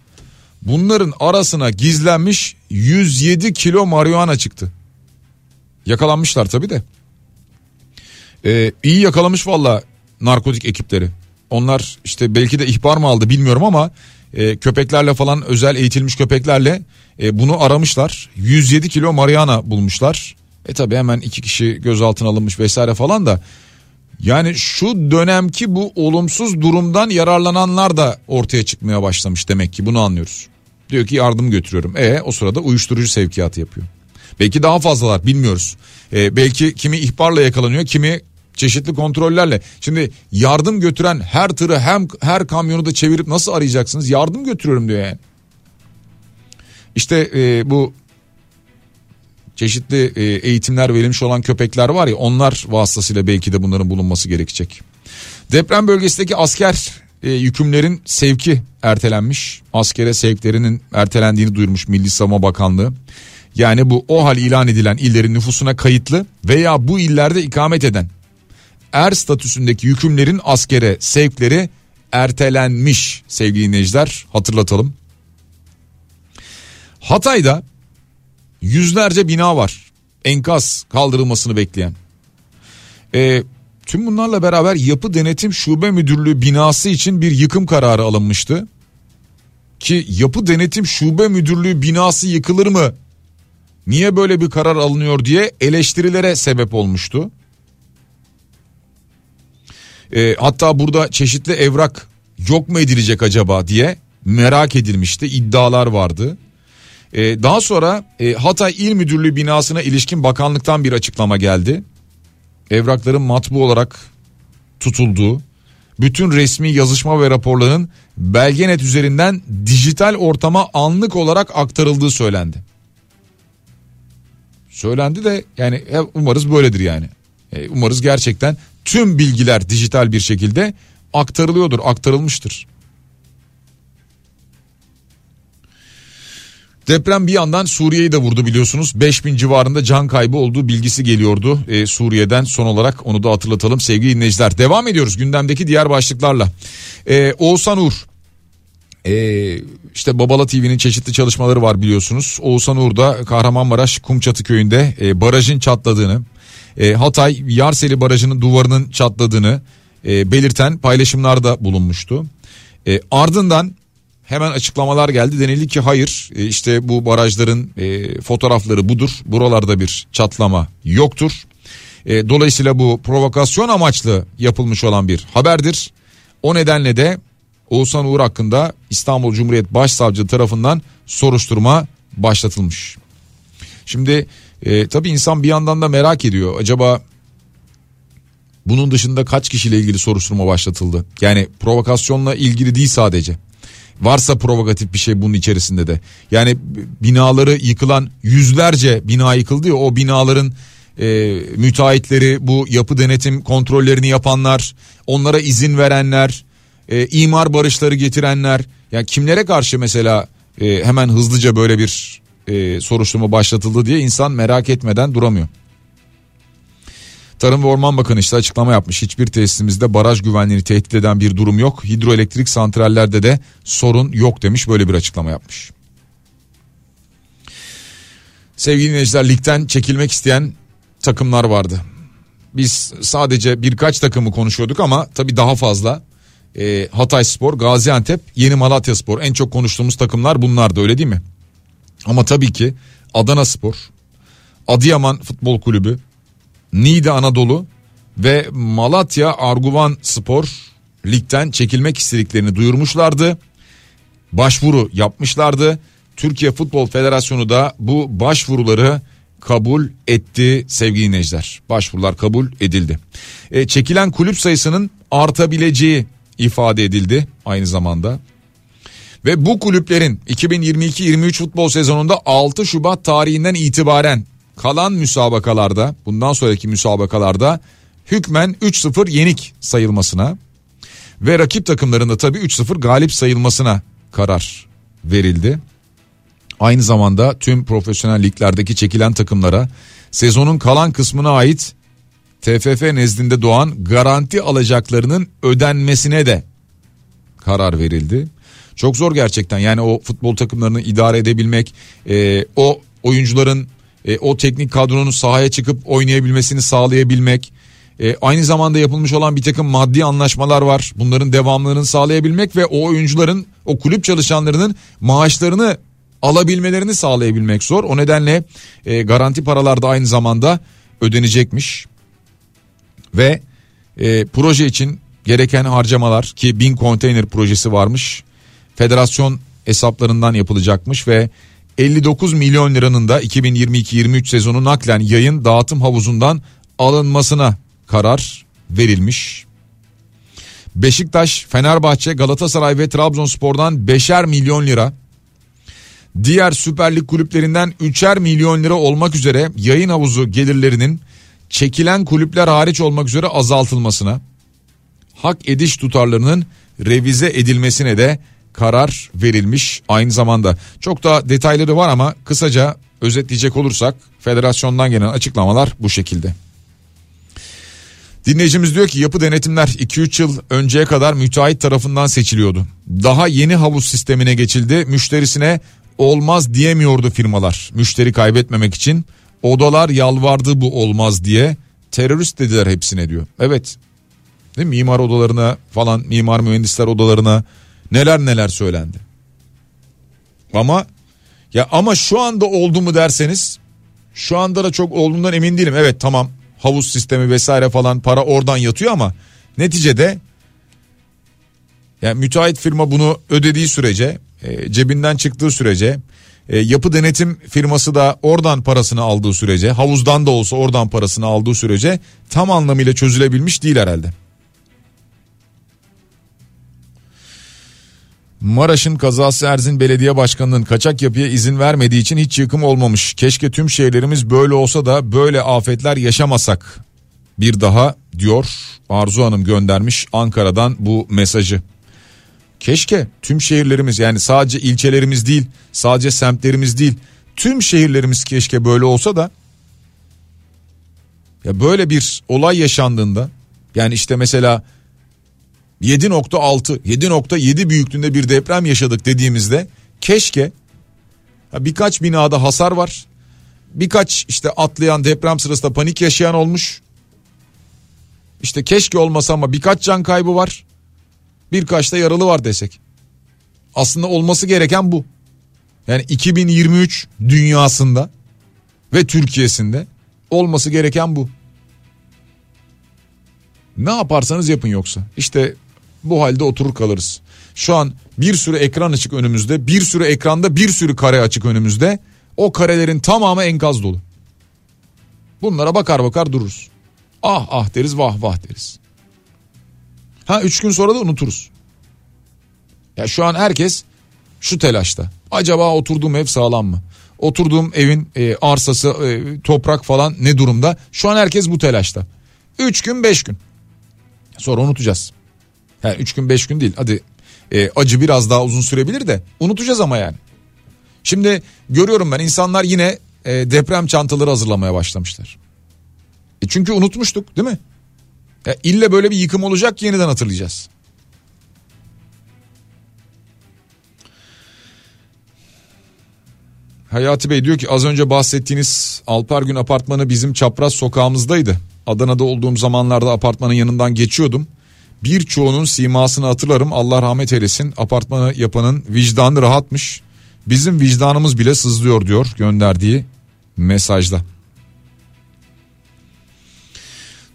Bunların arasına gizlenmiş 107 kilo marihuana çıktı. Yakalanmışlar tabi de. Ee, iyi yakalamış valla narkotik ekipleri. Onlar işte belki de ihbar mı aldı bilmiyorum ama e, köpeklerle falan özel eğitilmiş köpeklerle e, bunu aramışlar. 107 kilo marihuana bulmuşlar. E tabi hemen iki kişi gözaltına alınmış vesaire falan da. Yani şu dönemki bu olumsuz durumdan yararlananlar da ortaya çıkmaya başlamış demek ki bunu anlıyoruz. Diyor ki yardım götürüyorum. E o sırada uyuşturucu sevkiyatı yapıyor. Belki daha fazlalar bilmiyoruz. E, belki kimi ihbarla yakalanıyor kimi çeşitli kontrollerle. Şimdi yardım götüren her tırı hem her kamyonu da çevirip nasıl arayacaksınız? Yardım götürüyorum diyor yani. İşte e, bu çeşitli e, eğitimler verilmiş olan köpekler var ya onlar vasıtasıyla belki de bunların bulunması gerekecek. Deprem bölgesindeki asker e, yükümlerin sevki ertelenmiş. Askere sevklerinin ertelendiğini duyurmuş Milli Savunma Bakanlığı. Yani bu o hal ilan edilen illerin nüfusuna kayıtlı veya bu illerde ikamet eden er statüsündeki yükümlerin askere sevkleri ertelenmiş sevgili dinleyiciler hatırlatalım. Hatay'da yüzlerce bina var enkaz kaldırılmasını bekleyen. E, tüm bunlarla beraber yapı denetim şube müdürlüğü binası için bir yıkım kararı alınmıştı. Ki yapı denetim şube müdürlüğü binası yıkılır mı? Niye böyle bir karar alınıyor diye eleştirilere sebep olmuştu. E, hatta burada çeşitli evrak yok mu edilecek acaba diye merak edilmişti iddialar vardı. E, daha sonra e, Hatay İl Müdürlüğü binasına ilişkin bakanlıktan bir açıklama geldi. Evrakların matbu olarak tutulduğu, bütün resmi yazışma ve raporların Belgenet üzerinden dijital ortama anlık olarak aktarıldığı söylendi. Söylendi de yani umarız böyledir yani. E, umarız gerçekten tüm bilgiler dijital bir şekilde aktarılıyordur, aktarılmıştır. Deprem bir yandan Suriye'yi de vurdu biliyorsunuz. 5000 civarında can kaybı olduğu bilgisi geliyordu ee, Suriye'den. Son olarak onu da hatırlatalım sevgili dinleyiciler. Devam ediyoruz gündemdeki diğer başlıklarla. Ee, Oğuzhan Uğur. Ee, işte Babala TV'nin çeşitli çalışmaları var biliyorsunuz. Oğuzhan Uğur da Kahramanmaraş Kumçatı köyünde e, barajın çatladığını, e, Hatay Yarseli Barajı'nın duvarının çatladığını e, belirten paylaşımlarda bulunmuştu. E, ardından hemen açıklamalar geldi denildi ki hayır e, işte bu barajların e, fotoğrafları budur buralarda bir çatlama yoktur. E, dolayısıyla bu provokasyon amaçlı yapılmış olan bir haberdir. O nedenle de Oğuzhan Uğur hakkında İstanbul Cumhuriyet Başsavcı tarafından soruşturma başlatılmış. Şimdi e, tabii insan bir yandan da merak ediyor. Acaba bunun dışında kaç kişiyle ilgili soruşturma başlatıldı? Yani provokasyonla ilgili değil sadece. Varsa provokatif bir şey bunun içerisinde de. Yani binaları yıkılan yüzlerce bina yıkıldı ya o binaların e, müteahhitleri bu yapı denetim kontrollerini yapanlar onlara izin verenler e, imar barışları getirenler yani kimlere karşı mesela e, hemen hızlıca böyle bir e, soruşturma başlatıldı diye insan merak etmeden duramıyor. Tarım ve Orman Bakanı işte açıklama yapmış. Hiçbir tesisimizde baraj güvenliğini tehdit eden bir durum yok. Hidroelektrik santrallerde de sorun yok demiş. Böyle bir açıklama yapmış. Sevgili dinleyiciler ligden çekilmek isteyen takımlar vardı. Biz sadece birkaç takımı konuşuyorduk ama tabii daha fazla. E, Hatay Spor, Gaziantep, Yeni Malatya Spor en çok konuştuğumuz takımlar bunlardı öyle değil mi? Ama tabii ki Adana Spor, Adıyaman Futbol Kulübü, Niğde Anadolu ve Malatya Arguvan Spor ligden çekilmek istediklerini duyurmuşlardı. Başvuru yapmışlardı. Türkiye Futbol Federasyonu da bu başvuruları kabul etti sevgili dinleyiciler. Başvurular kabul edildi. E, çekilen kulüp sayısının artabileceği ifade edildi aynı zamanda. Ve bu kulüplerin 2022-23 futbol sezonunda 6 Şubat tarihinden itibaren kalan müsabakalarda bundan sonraki müsabakalarda hükmen 3-0 yenik sayılmasına ve rakip takımlarında tabii 3-0 galip sayılmasına karar verildi. Aynı zamanda tüm profesyonel liglerdeki çekilen takımlara sezonun kalan kısmına ait TFF nezdinde doğan garanti alacaklarının ödenmesine de karar verildi. Çok zor gerçekten yani o futbol takımlarını idare edebilmek, e, o oyuncuların e, o teknik kadronun sahaya çıkıp oynayabilmesini sağlayabilmek, e, aynı zamanda yapılmış olan bir takım maddi anlaşmalar var. Bunların devamlılığını sağlayabilmek ve o oyuncuların, o kulüp çalışanlarının maaşlarını alabilmelerini sağlayabilmek zor. O nedenle e, garanti paralar da aynı zamanda ödenecekmiş. Ve e, proje için gereken harcamalar ki bin konteyner projesi varmış. Federasyon hesaplarından yapılacakmış ve 59 milyon liranın da 2022-23 sezonu naklen yayın dağıtım havuzundan alınmasına karar verilmiş. Beşiktaş, Fenerbahçe, Galatasaray ve Trabzonspor'dan 5'er milyon lira diğer Süper Lig kulüplerinden 3'er milyon lira olmak üzere yayın havuzu gelirlerinin çekilen kulüpler hariç olmak üzere azaltılmasına, hak ediş tutarlarının revize edilmesine de karar verilmiş aynı zamanda. Çok da detayları var ama kısaca özetleyecek olursak federasyondan gelen açıklamalar bu şekilde. Dinleyicimiz diyor ki yapı denetimler 2-3 yıl önceye kadar müteahhit tarafından seçiliyordu. Daha yeni havuz sistemine geçildi. Müşterisine olmaz diyemiyordu firmalar. Müşteri kaybetmemek için odalar yalvardı bu olmaz diye. Terörist dediler hepsine diyor. Evet. Değil mi? Mimar odalarına falan mimar mühendisler odalarına neler neler söylendi. Ama ya ama şu anda oldu mu derseniz şu anda da çok olduğundan emin değilim. Evet tamam havuz sistemi vesaire falan para oradan yatıyor ama neticede yani müteahhit firma bunu ödediği sürece e, cebinden çıktığı sürece e, yapı denetim firması da oradan parasını aldığı sürece havuzdan da olsa oradan parasını aldığı sürece tam anlamıyla çözülebilmiş değil herhalde. Maraş'ın kazası Erzin Belediye Başkanı'nın kaçak yapıya izin vermediği için hiç yıkım olmamış. Keşke tüm şehirlerimiz böyle olsa da böyle afetler yaşamasak. Bir daha diyor Arzu Hanım göndermiş Ankara'dan bu mesajı. Keşke tüm şehirlerimiz yani sadece ilçelerimiz değil, sadece semtlerimiz değil, tüm şehirlerimiz keşke böyle olsa da ya böyle bir olay yaşandığında yani işte mesela 7.6 7.7 büyüklüğünde bir deprem yaşadık dediğimizde keşke birkaç binada hasar var. Birkaç işte atlayan deprem sırasında panik yaşayan olmuş. İşte keşke olmasa ama birkaç can kaybı var. Birkaç da yaralı var desek. Aslında olması gereken bu. Yani 2023 dünyasında ve Türkiye'sinde olması gereken bu. Ne yaparsanız yapın yoksa. İşte bu halde oturur kalırız. Şu an bir sürü ekran açık önümüzde, bir sürü ekranda bir sürü kare açık önümüzde. O karelerin tamamı enkaz dolu. Bunlara bakar bakar dururuz. Ah ah deriz vah vah deriz. Ha üç gün sonra da unuturuz. Ya şu an herkes şu telaşta. Acaba oturduğum ev sağlam mı? Oturduğum evin e, arsası, e, toprak falan ne durumda? Şu an herkes bu telaşta. Üç gün beş gün. Sonra unutacağız. Yani üç gün beş gün değil. Hadi e, acı biraz daha uzun sürebilir de unutacağız ama yani. Şimdi görüyorum ben insanlar yine e, deprem çantaları hazırlamaya başlamışlar. E çünkü unutmuştuk değil mi? E, ille böyle bir yıkım olacak ki yeniden hatırlayacağız. Hayati Bey diyor ki az önce bahsettiğiniz Alpergün apartmanı bizim çapraz sokağımızdaydı. Adana'da olduğum zamanlarda apartmanın yanından geçiyordum. Birçoğunun simasını hatırlarım Allah rahmet eylesin. Apartmanı yapanın vicdanı rahatmış. Bizim vicdanımız bile sızlıyor diyor gönderdiği mesajda.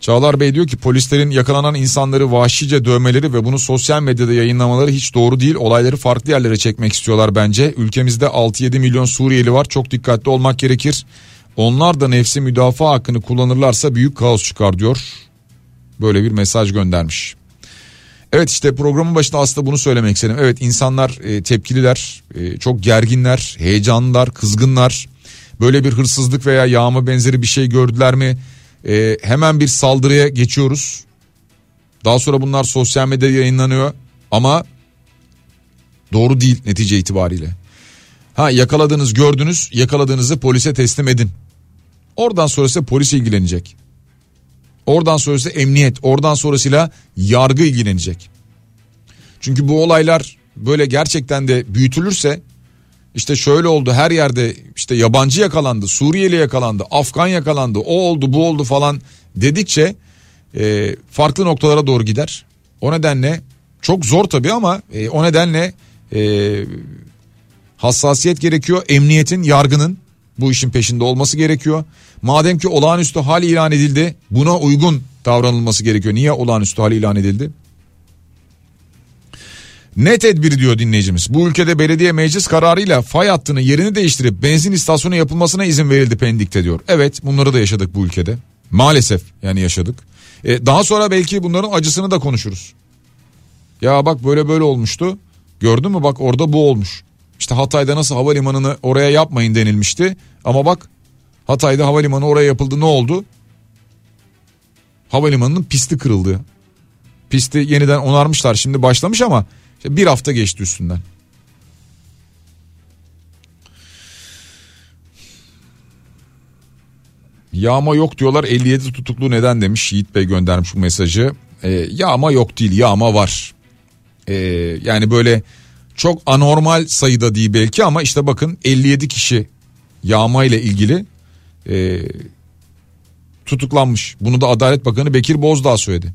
Çağlar Bey diyor ki polislerin yakalanan insanları vahşice dövmeleri ve bunu sosyal medyada yayınlamaları hiç doğru değil. Olayları farklı yerlere çekmek istiyorlar bence. Ülkemizde 6-7 milyon Suriyeli var çok dikkatli olmak gerekir. Onlar da nefsi müdafaa hakkını kullanırlarsa büyük kaos çıkar diyor. Böyle bir mesaj göndermiş. Evet işte programın başında aslında bunu söylemek istedim. Evet insanlar e, tepkililer, e, çok gerginler, heyecanlılar, kızgınlar. Böyle bir hırsızlık veya yağma benzeri bir şey gördüler mi e, hemen bir saldırıya geçiyoruz. Daha sonra bunlar sosyal medyada yayınlanıyor ama doğru değil netice itibariyle. Ha yakaladınız gördünüz yakaladığınızı polise teslim edin. Oradan sonrası polis ilgilenecek. Oradan sonrası emniyet, oradan sonrasıyla yargı ilgilenecek. Çünkü bu olaylar böyle gerçekten de büyütülürse işte şöyle oldu her yerde işte yabancı yakalandı, Suriyeli yakalandı, Afgan yakalandı, o oldu bu oldu falan dedikçe e, farklı noktalara doğru gider. O nedenle çok zor tabii ama e, o nedenle e, hassasiyet gerekiyor. Emniyetin, yargının bu işin peşinde olması gerekiyor. Madem ki olağanüstü hal ilan edildi buna uygun davranılması gerekiyor. Niye olağanüstü hal ilan edildi? Ne tedbiri diyor dinleyicimiz. Bu ülkede belediye meclis kararıyla fay hattını yerini değiştirip benzin istasyonu yapılmasına izin verildi Pendik'te diyor. Evet bunları da yaşadık bu ülkede. Maalesef yani yaşadık. E, daha sonra belki bunların acısını da konuşuruz. Ya bak böyle böyle olmuştu. Gördün mü bak orada bu olmuş. İşte Hatay'da nasıl havalimanını oraya yapmayın denilmişti. Ama bak Hatay'da havalimanı oraya yapıldı ne oldu? Havalimanının pisti kırıldı. Pisti yeniden onarmışlar şimdi başlamış ama bir hafta geçti üstünden. Yağma yok diyorlar 57 tutuklu neden demiş Yiğit Bey göndermiş bu mesajı. Ee, yağma yok değil yağma var. Ee, yani böyle çok anormal sayıda değil belki ama işte bakın 57 kişi yağma ile ilgili e, tutuklanmış. Bunu da Adalet Bakanı Bekir Bozdağ söyledi.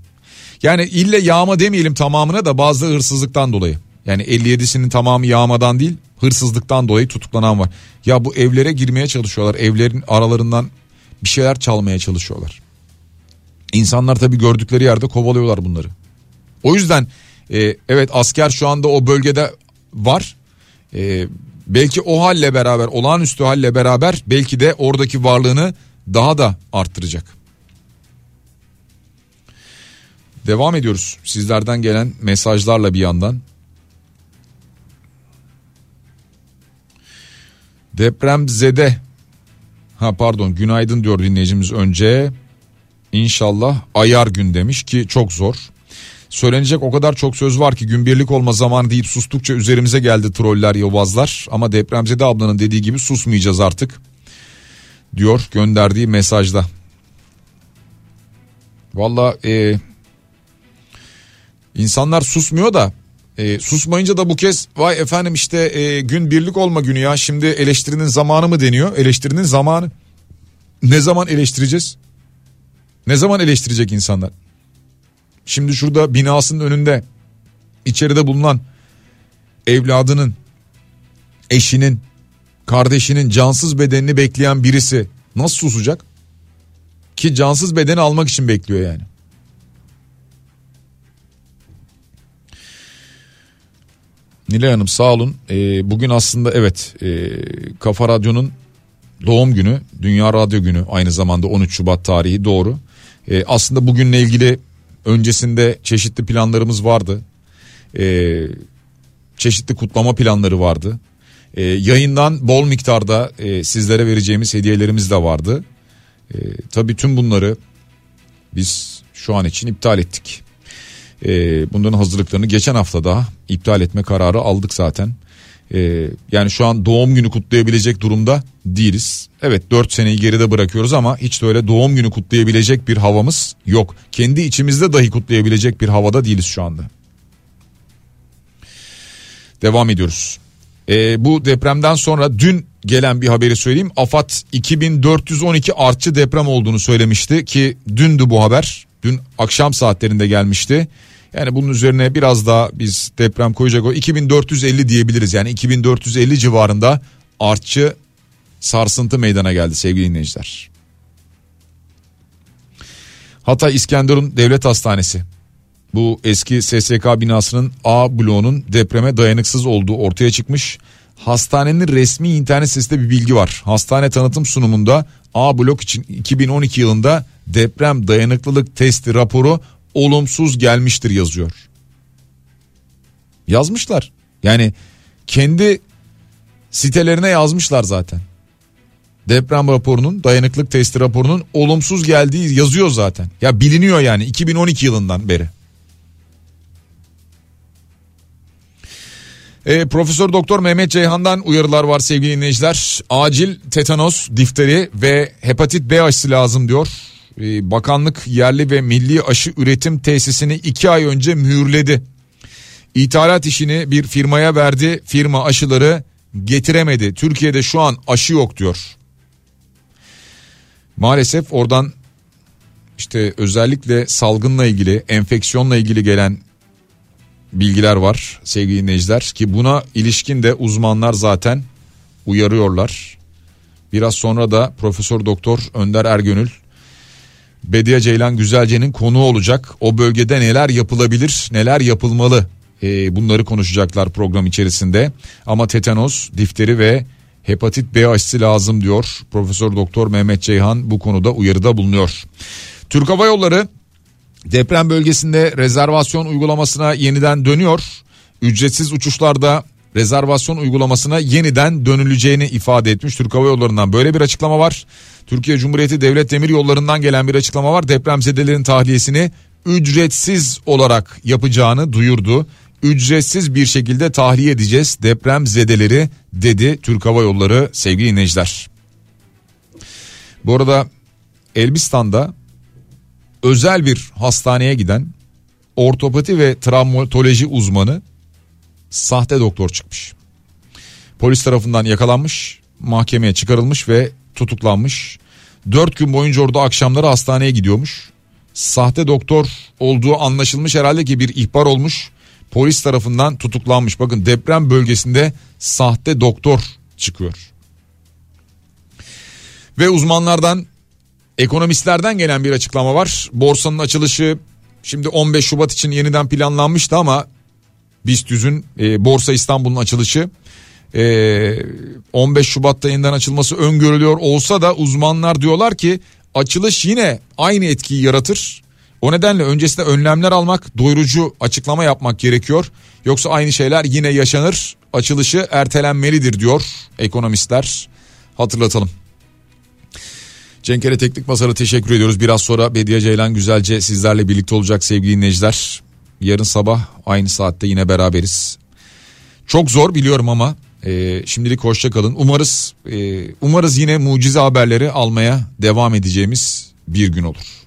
Yani ille yağma demeyelim tamamına da bazı hırsızlıktan dolayı. Yani 57'sinin tamamı yağmadan değil hırsızlıktan dolayı tutuklanan var. Ya bu evlere girmeye çalışıyorlar. Evlerin aralarından bir şeyler çalmaya çalışıyorlar. İnsanlar tabii gördükleri yerde kovalıyorlar bunları. O yüzden e, evet asker şu anda o bölgede var. E, belki o halle beraber olağanüstü halle beraber belki de oradaki varlığını daha da arttıracak. Devam ediyoruz sizlerden gelen mesajlarla bir yandan. Deprem zede. Ha pardon günaydın diyor dinleyicimiz önce. İnşallah ayar gün demiş ki çok zor. Söylenecek o kadar çok söz var ki gün birlik olma zamanı deyip sustukça üzerimize geldi troller yobazlar. Ama depremzede ablanın dediği gibi susmayacağız artık diyor gönderdiği mesajda. Valla e, insanlar susmuyor da e, susmayınca da bu kez vay efendim işte e, gün birlik olma günü ya şimdi eleştirinin zamanı mı deniyor eleştirinin zamanı. Ne zaman eleştireceğiz? Ne zaman eleştirecek insanlar? Şimdi şurada binasının önünde içeride bulunan evladının, eşinin, kardeşinin cansız bedenini bekleyen birisi nasıl susacak? Ki cansız bedeni almak için bekliyor yani. Nilay Hanım sağ olun. Ee, bugün aslında evet e, Kafa Radyo'nun doğum günü, Dünya Radyo Günü aynı zamanda 13 Şubat tarihi doğru. Ee, aslında bugünle ilgili öncesinde çeşitli planlarımız vardı. Ee, çeşitli kutlama planları vardı. Ee, yayından bol miktarda e, sizlere vereceğimiz hediyelerimiz de vardı. Ee, tabii tüm bunları biz şu an için iptal ettik. Ee, bunların hazırlıklarını geçen hafta daha iptal etme kararı aldık zaten. Ee, yani şu an doğum günü kutlayabilecek durumda değiliz. Evet 4 seneyi geride bırakıyoruz ama hiç de öyle doğum günü kutlayabilecek bir havamız yok. Kendi içimizde dahi kutlayabilecek bir havada değiliz şu anda. Devam ediyoruz. Ee, bu depremden sonra dün gelen bir haberi söyleyeyim. AFAD 2412 artçı deprem olduğunu söylemişti ki dündü bu haber. Dün akşam saatlerinde gelmişti. Yani bunun üzerine biraz daha biz deprem koyacak o 2450 diyebiliriz. Yani 2450 civarında artçı sarsıntı meydana geldi sevgili dinleyiciler. Hatay İskenderun Devlet Hastanesi bu eski SSK binasının A bloğunun depreme dayanıksız olduğu ortaya çıkmış. Hastanenin resmi internet sitesinde bir bilgi var. Hastane tanıtım sunumunda A blok için 2012 yılında deprem dayanıklılık testi raporu olumsuz gelmiştir yazıyor. Yazmışlar. Yani kendi sitelerine yazmışlar zaten. Deprem raporunun dayanıklık testi raporunun olumsuz geldiği yazıyor zaten. Ya biliniyor yani 2012 yılından beri. E, Profesör Doktor Mehmet Ceyhan'dan uyarılar var sevgili dinleyiciler. Acil tetanos, difteri ve hepatit B aşısı lazım diyor. E, bakanlık yerli ve milli aşı üretim tesisini iki ay önce mühürledi. İthalat işini bir firmaya verdi. Firma aşıları getiremedi. Türkiye'de şu an aşı yok diyor. Maalesef oradan işte özellikle salgınla ilgili, enfeksiyonla ilgili gelen bilgiler var sevgili dinleyiciler ki buna ilişkin de uzmanlar zaten uyarıyorlar. Biraz sonra da Profesör Doktor Önder Ergönül Bediye Ceylan Güzelce'nin konuğu olacak. O bölgede neler yapılabilir, neler yapılmalı e, bunları konuşacaklar program içerisinde. Ama tetanos, difteri ve hepatit B aşısı lazım diyor. Profesör Doktor Mehmet Ceyhan bu konuda uyarıda bulunuyor. Türk Hava Yolları deprem bölgesinde rezervasyon uygulamasına yeniden dönüyor. Ücretsiz uçuşlarda rezervasyon uygulamasına yeniden dönüleceğini ifade etmiş. Türk Hava Yolları'ndan böyle bir açıklama var. Türkiye Cumhuriyeti Devlet Demir Yolları'ndan gelen bir açıklama var. Depremzedelerin tahliyesini ücretsiz olarak yapacağını duyurdu. Ücretsiz bir şekilde tahliye edeceğiz depremzedeleri dedi Türk Hava Yolları sevgili dinleyiciler. Bu arada Elbistan'da özel bir hastaneye giden ortopati ve travmatoloji uzmanı sahte doktor çıkmış. Polis tarafından yakalanmış, mahkemeye çıkarılmış ve tutuklanmış. Dört gün boyunca orada akşamları hastaneye gidiyormuş. Sahte doktor olduğu anlaşılmış herhalde ki bir ihbar olmuş. Polis tarafından tutuklanmış. Bakın deprem bölgesinde sahte doktor çıkıyor. Ve uzmanlardan Ekonomistlerden gelen bir açıklama var. Borsanın açılışı şimdi 15 Şubat için yeniden planlanmıştı ama BIST 100'ün e, Borsa İstanbul'un açılışı e, 15 Şubat'ta yeniden açılması öngörülüyor olsa da uzmanlar diyorlar ki açılış yine aynı etkiyi yaratır. O nedenle öncesinde önlemler almak, doyurucu açıklama yapmak gerekiyor. Yoksa aynı şeyler yine yaşanır. Açılışı ertelenmelidir diyor ekonomistler. Hatırlatalım. Cenkere Teknik Masar'a teşekkür ediyoruz. Biraz sonra Bediye Ceylan güzelce sizlerle birlikte olacak sevgili dinleyiciler. Yarın sabah aynı saatte yine beraberiz. Çok zor biliyorum ama e, şimdilik hoşça kalın. Umarız e, umarız yine mucize haberleri almaya devam edeceğimiz bir gün olur.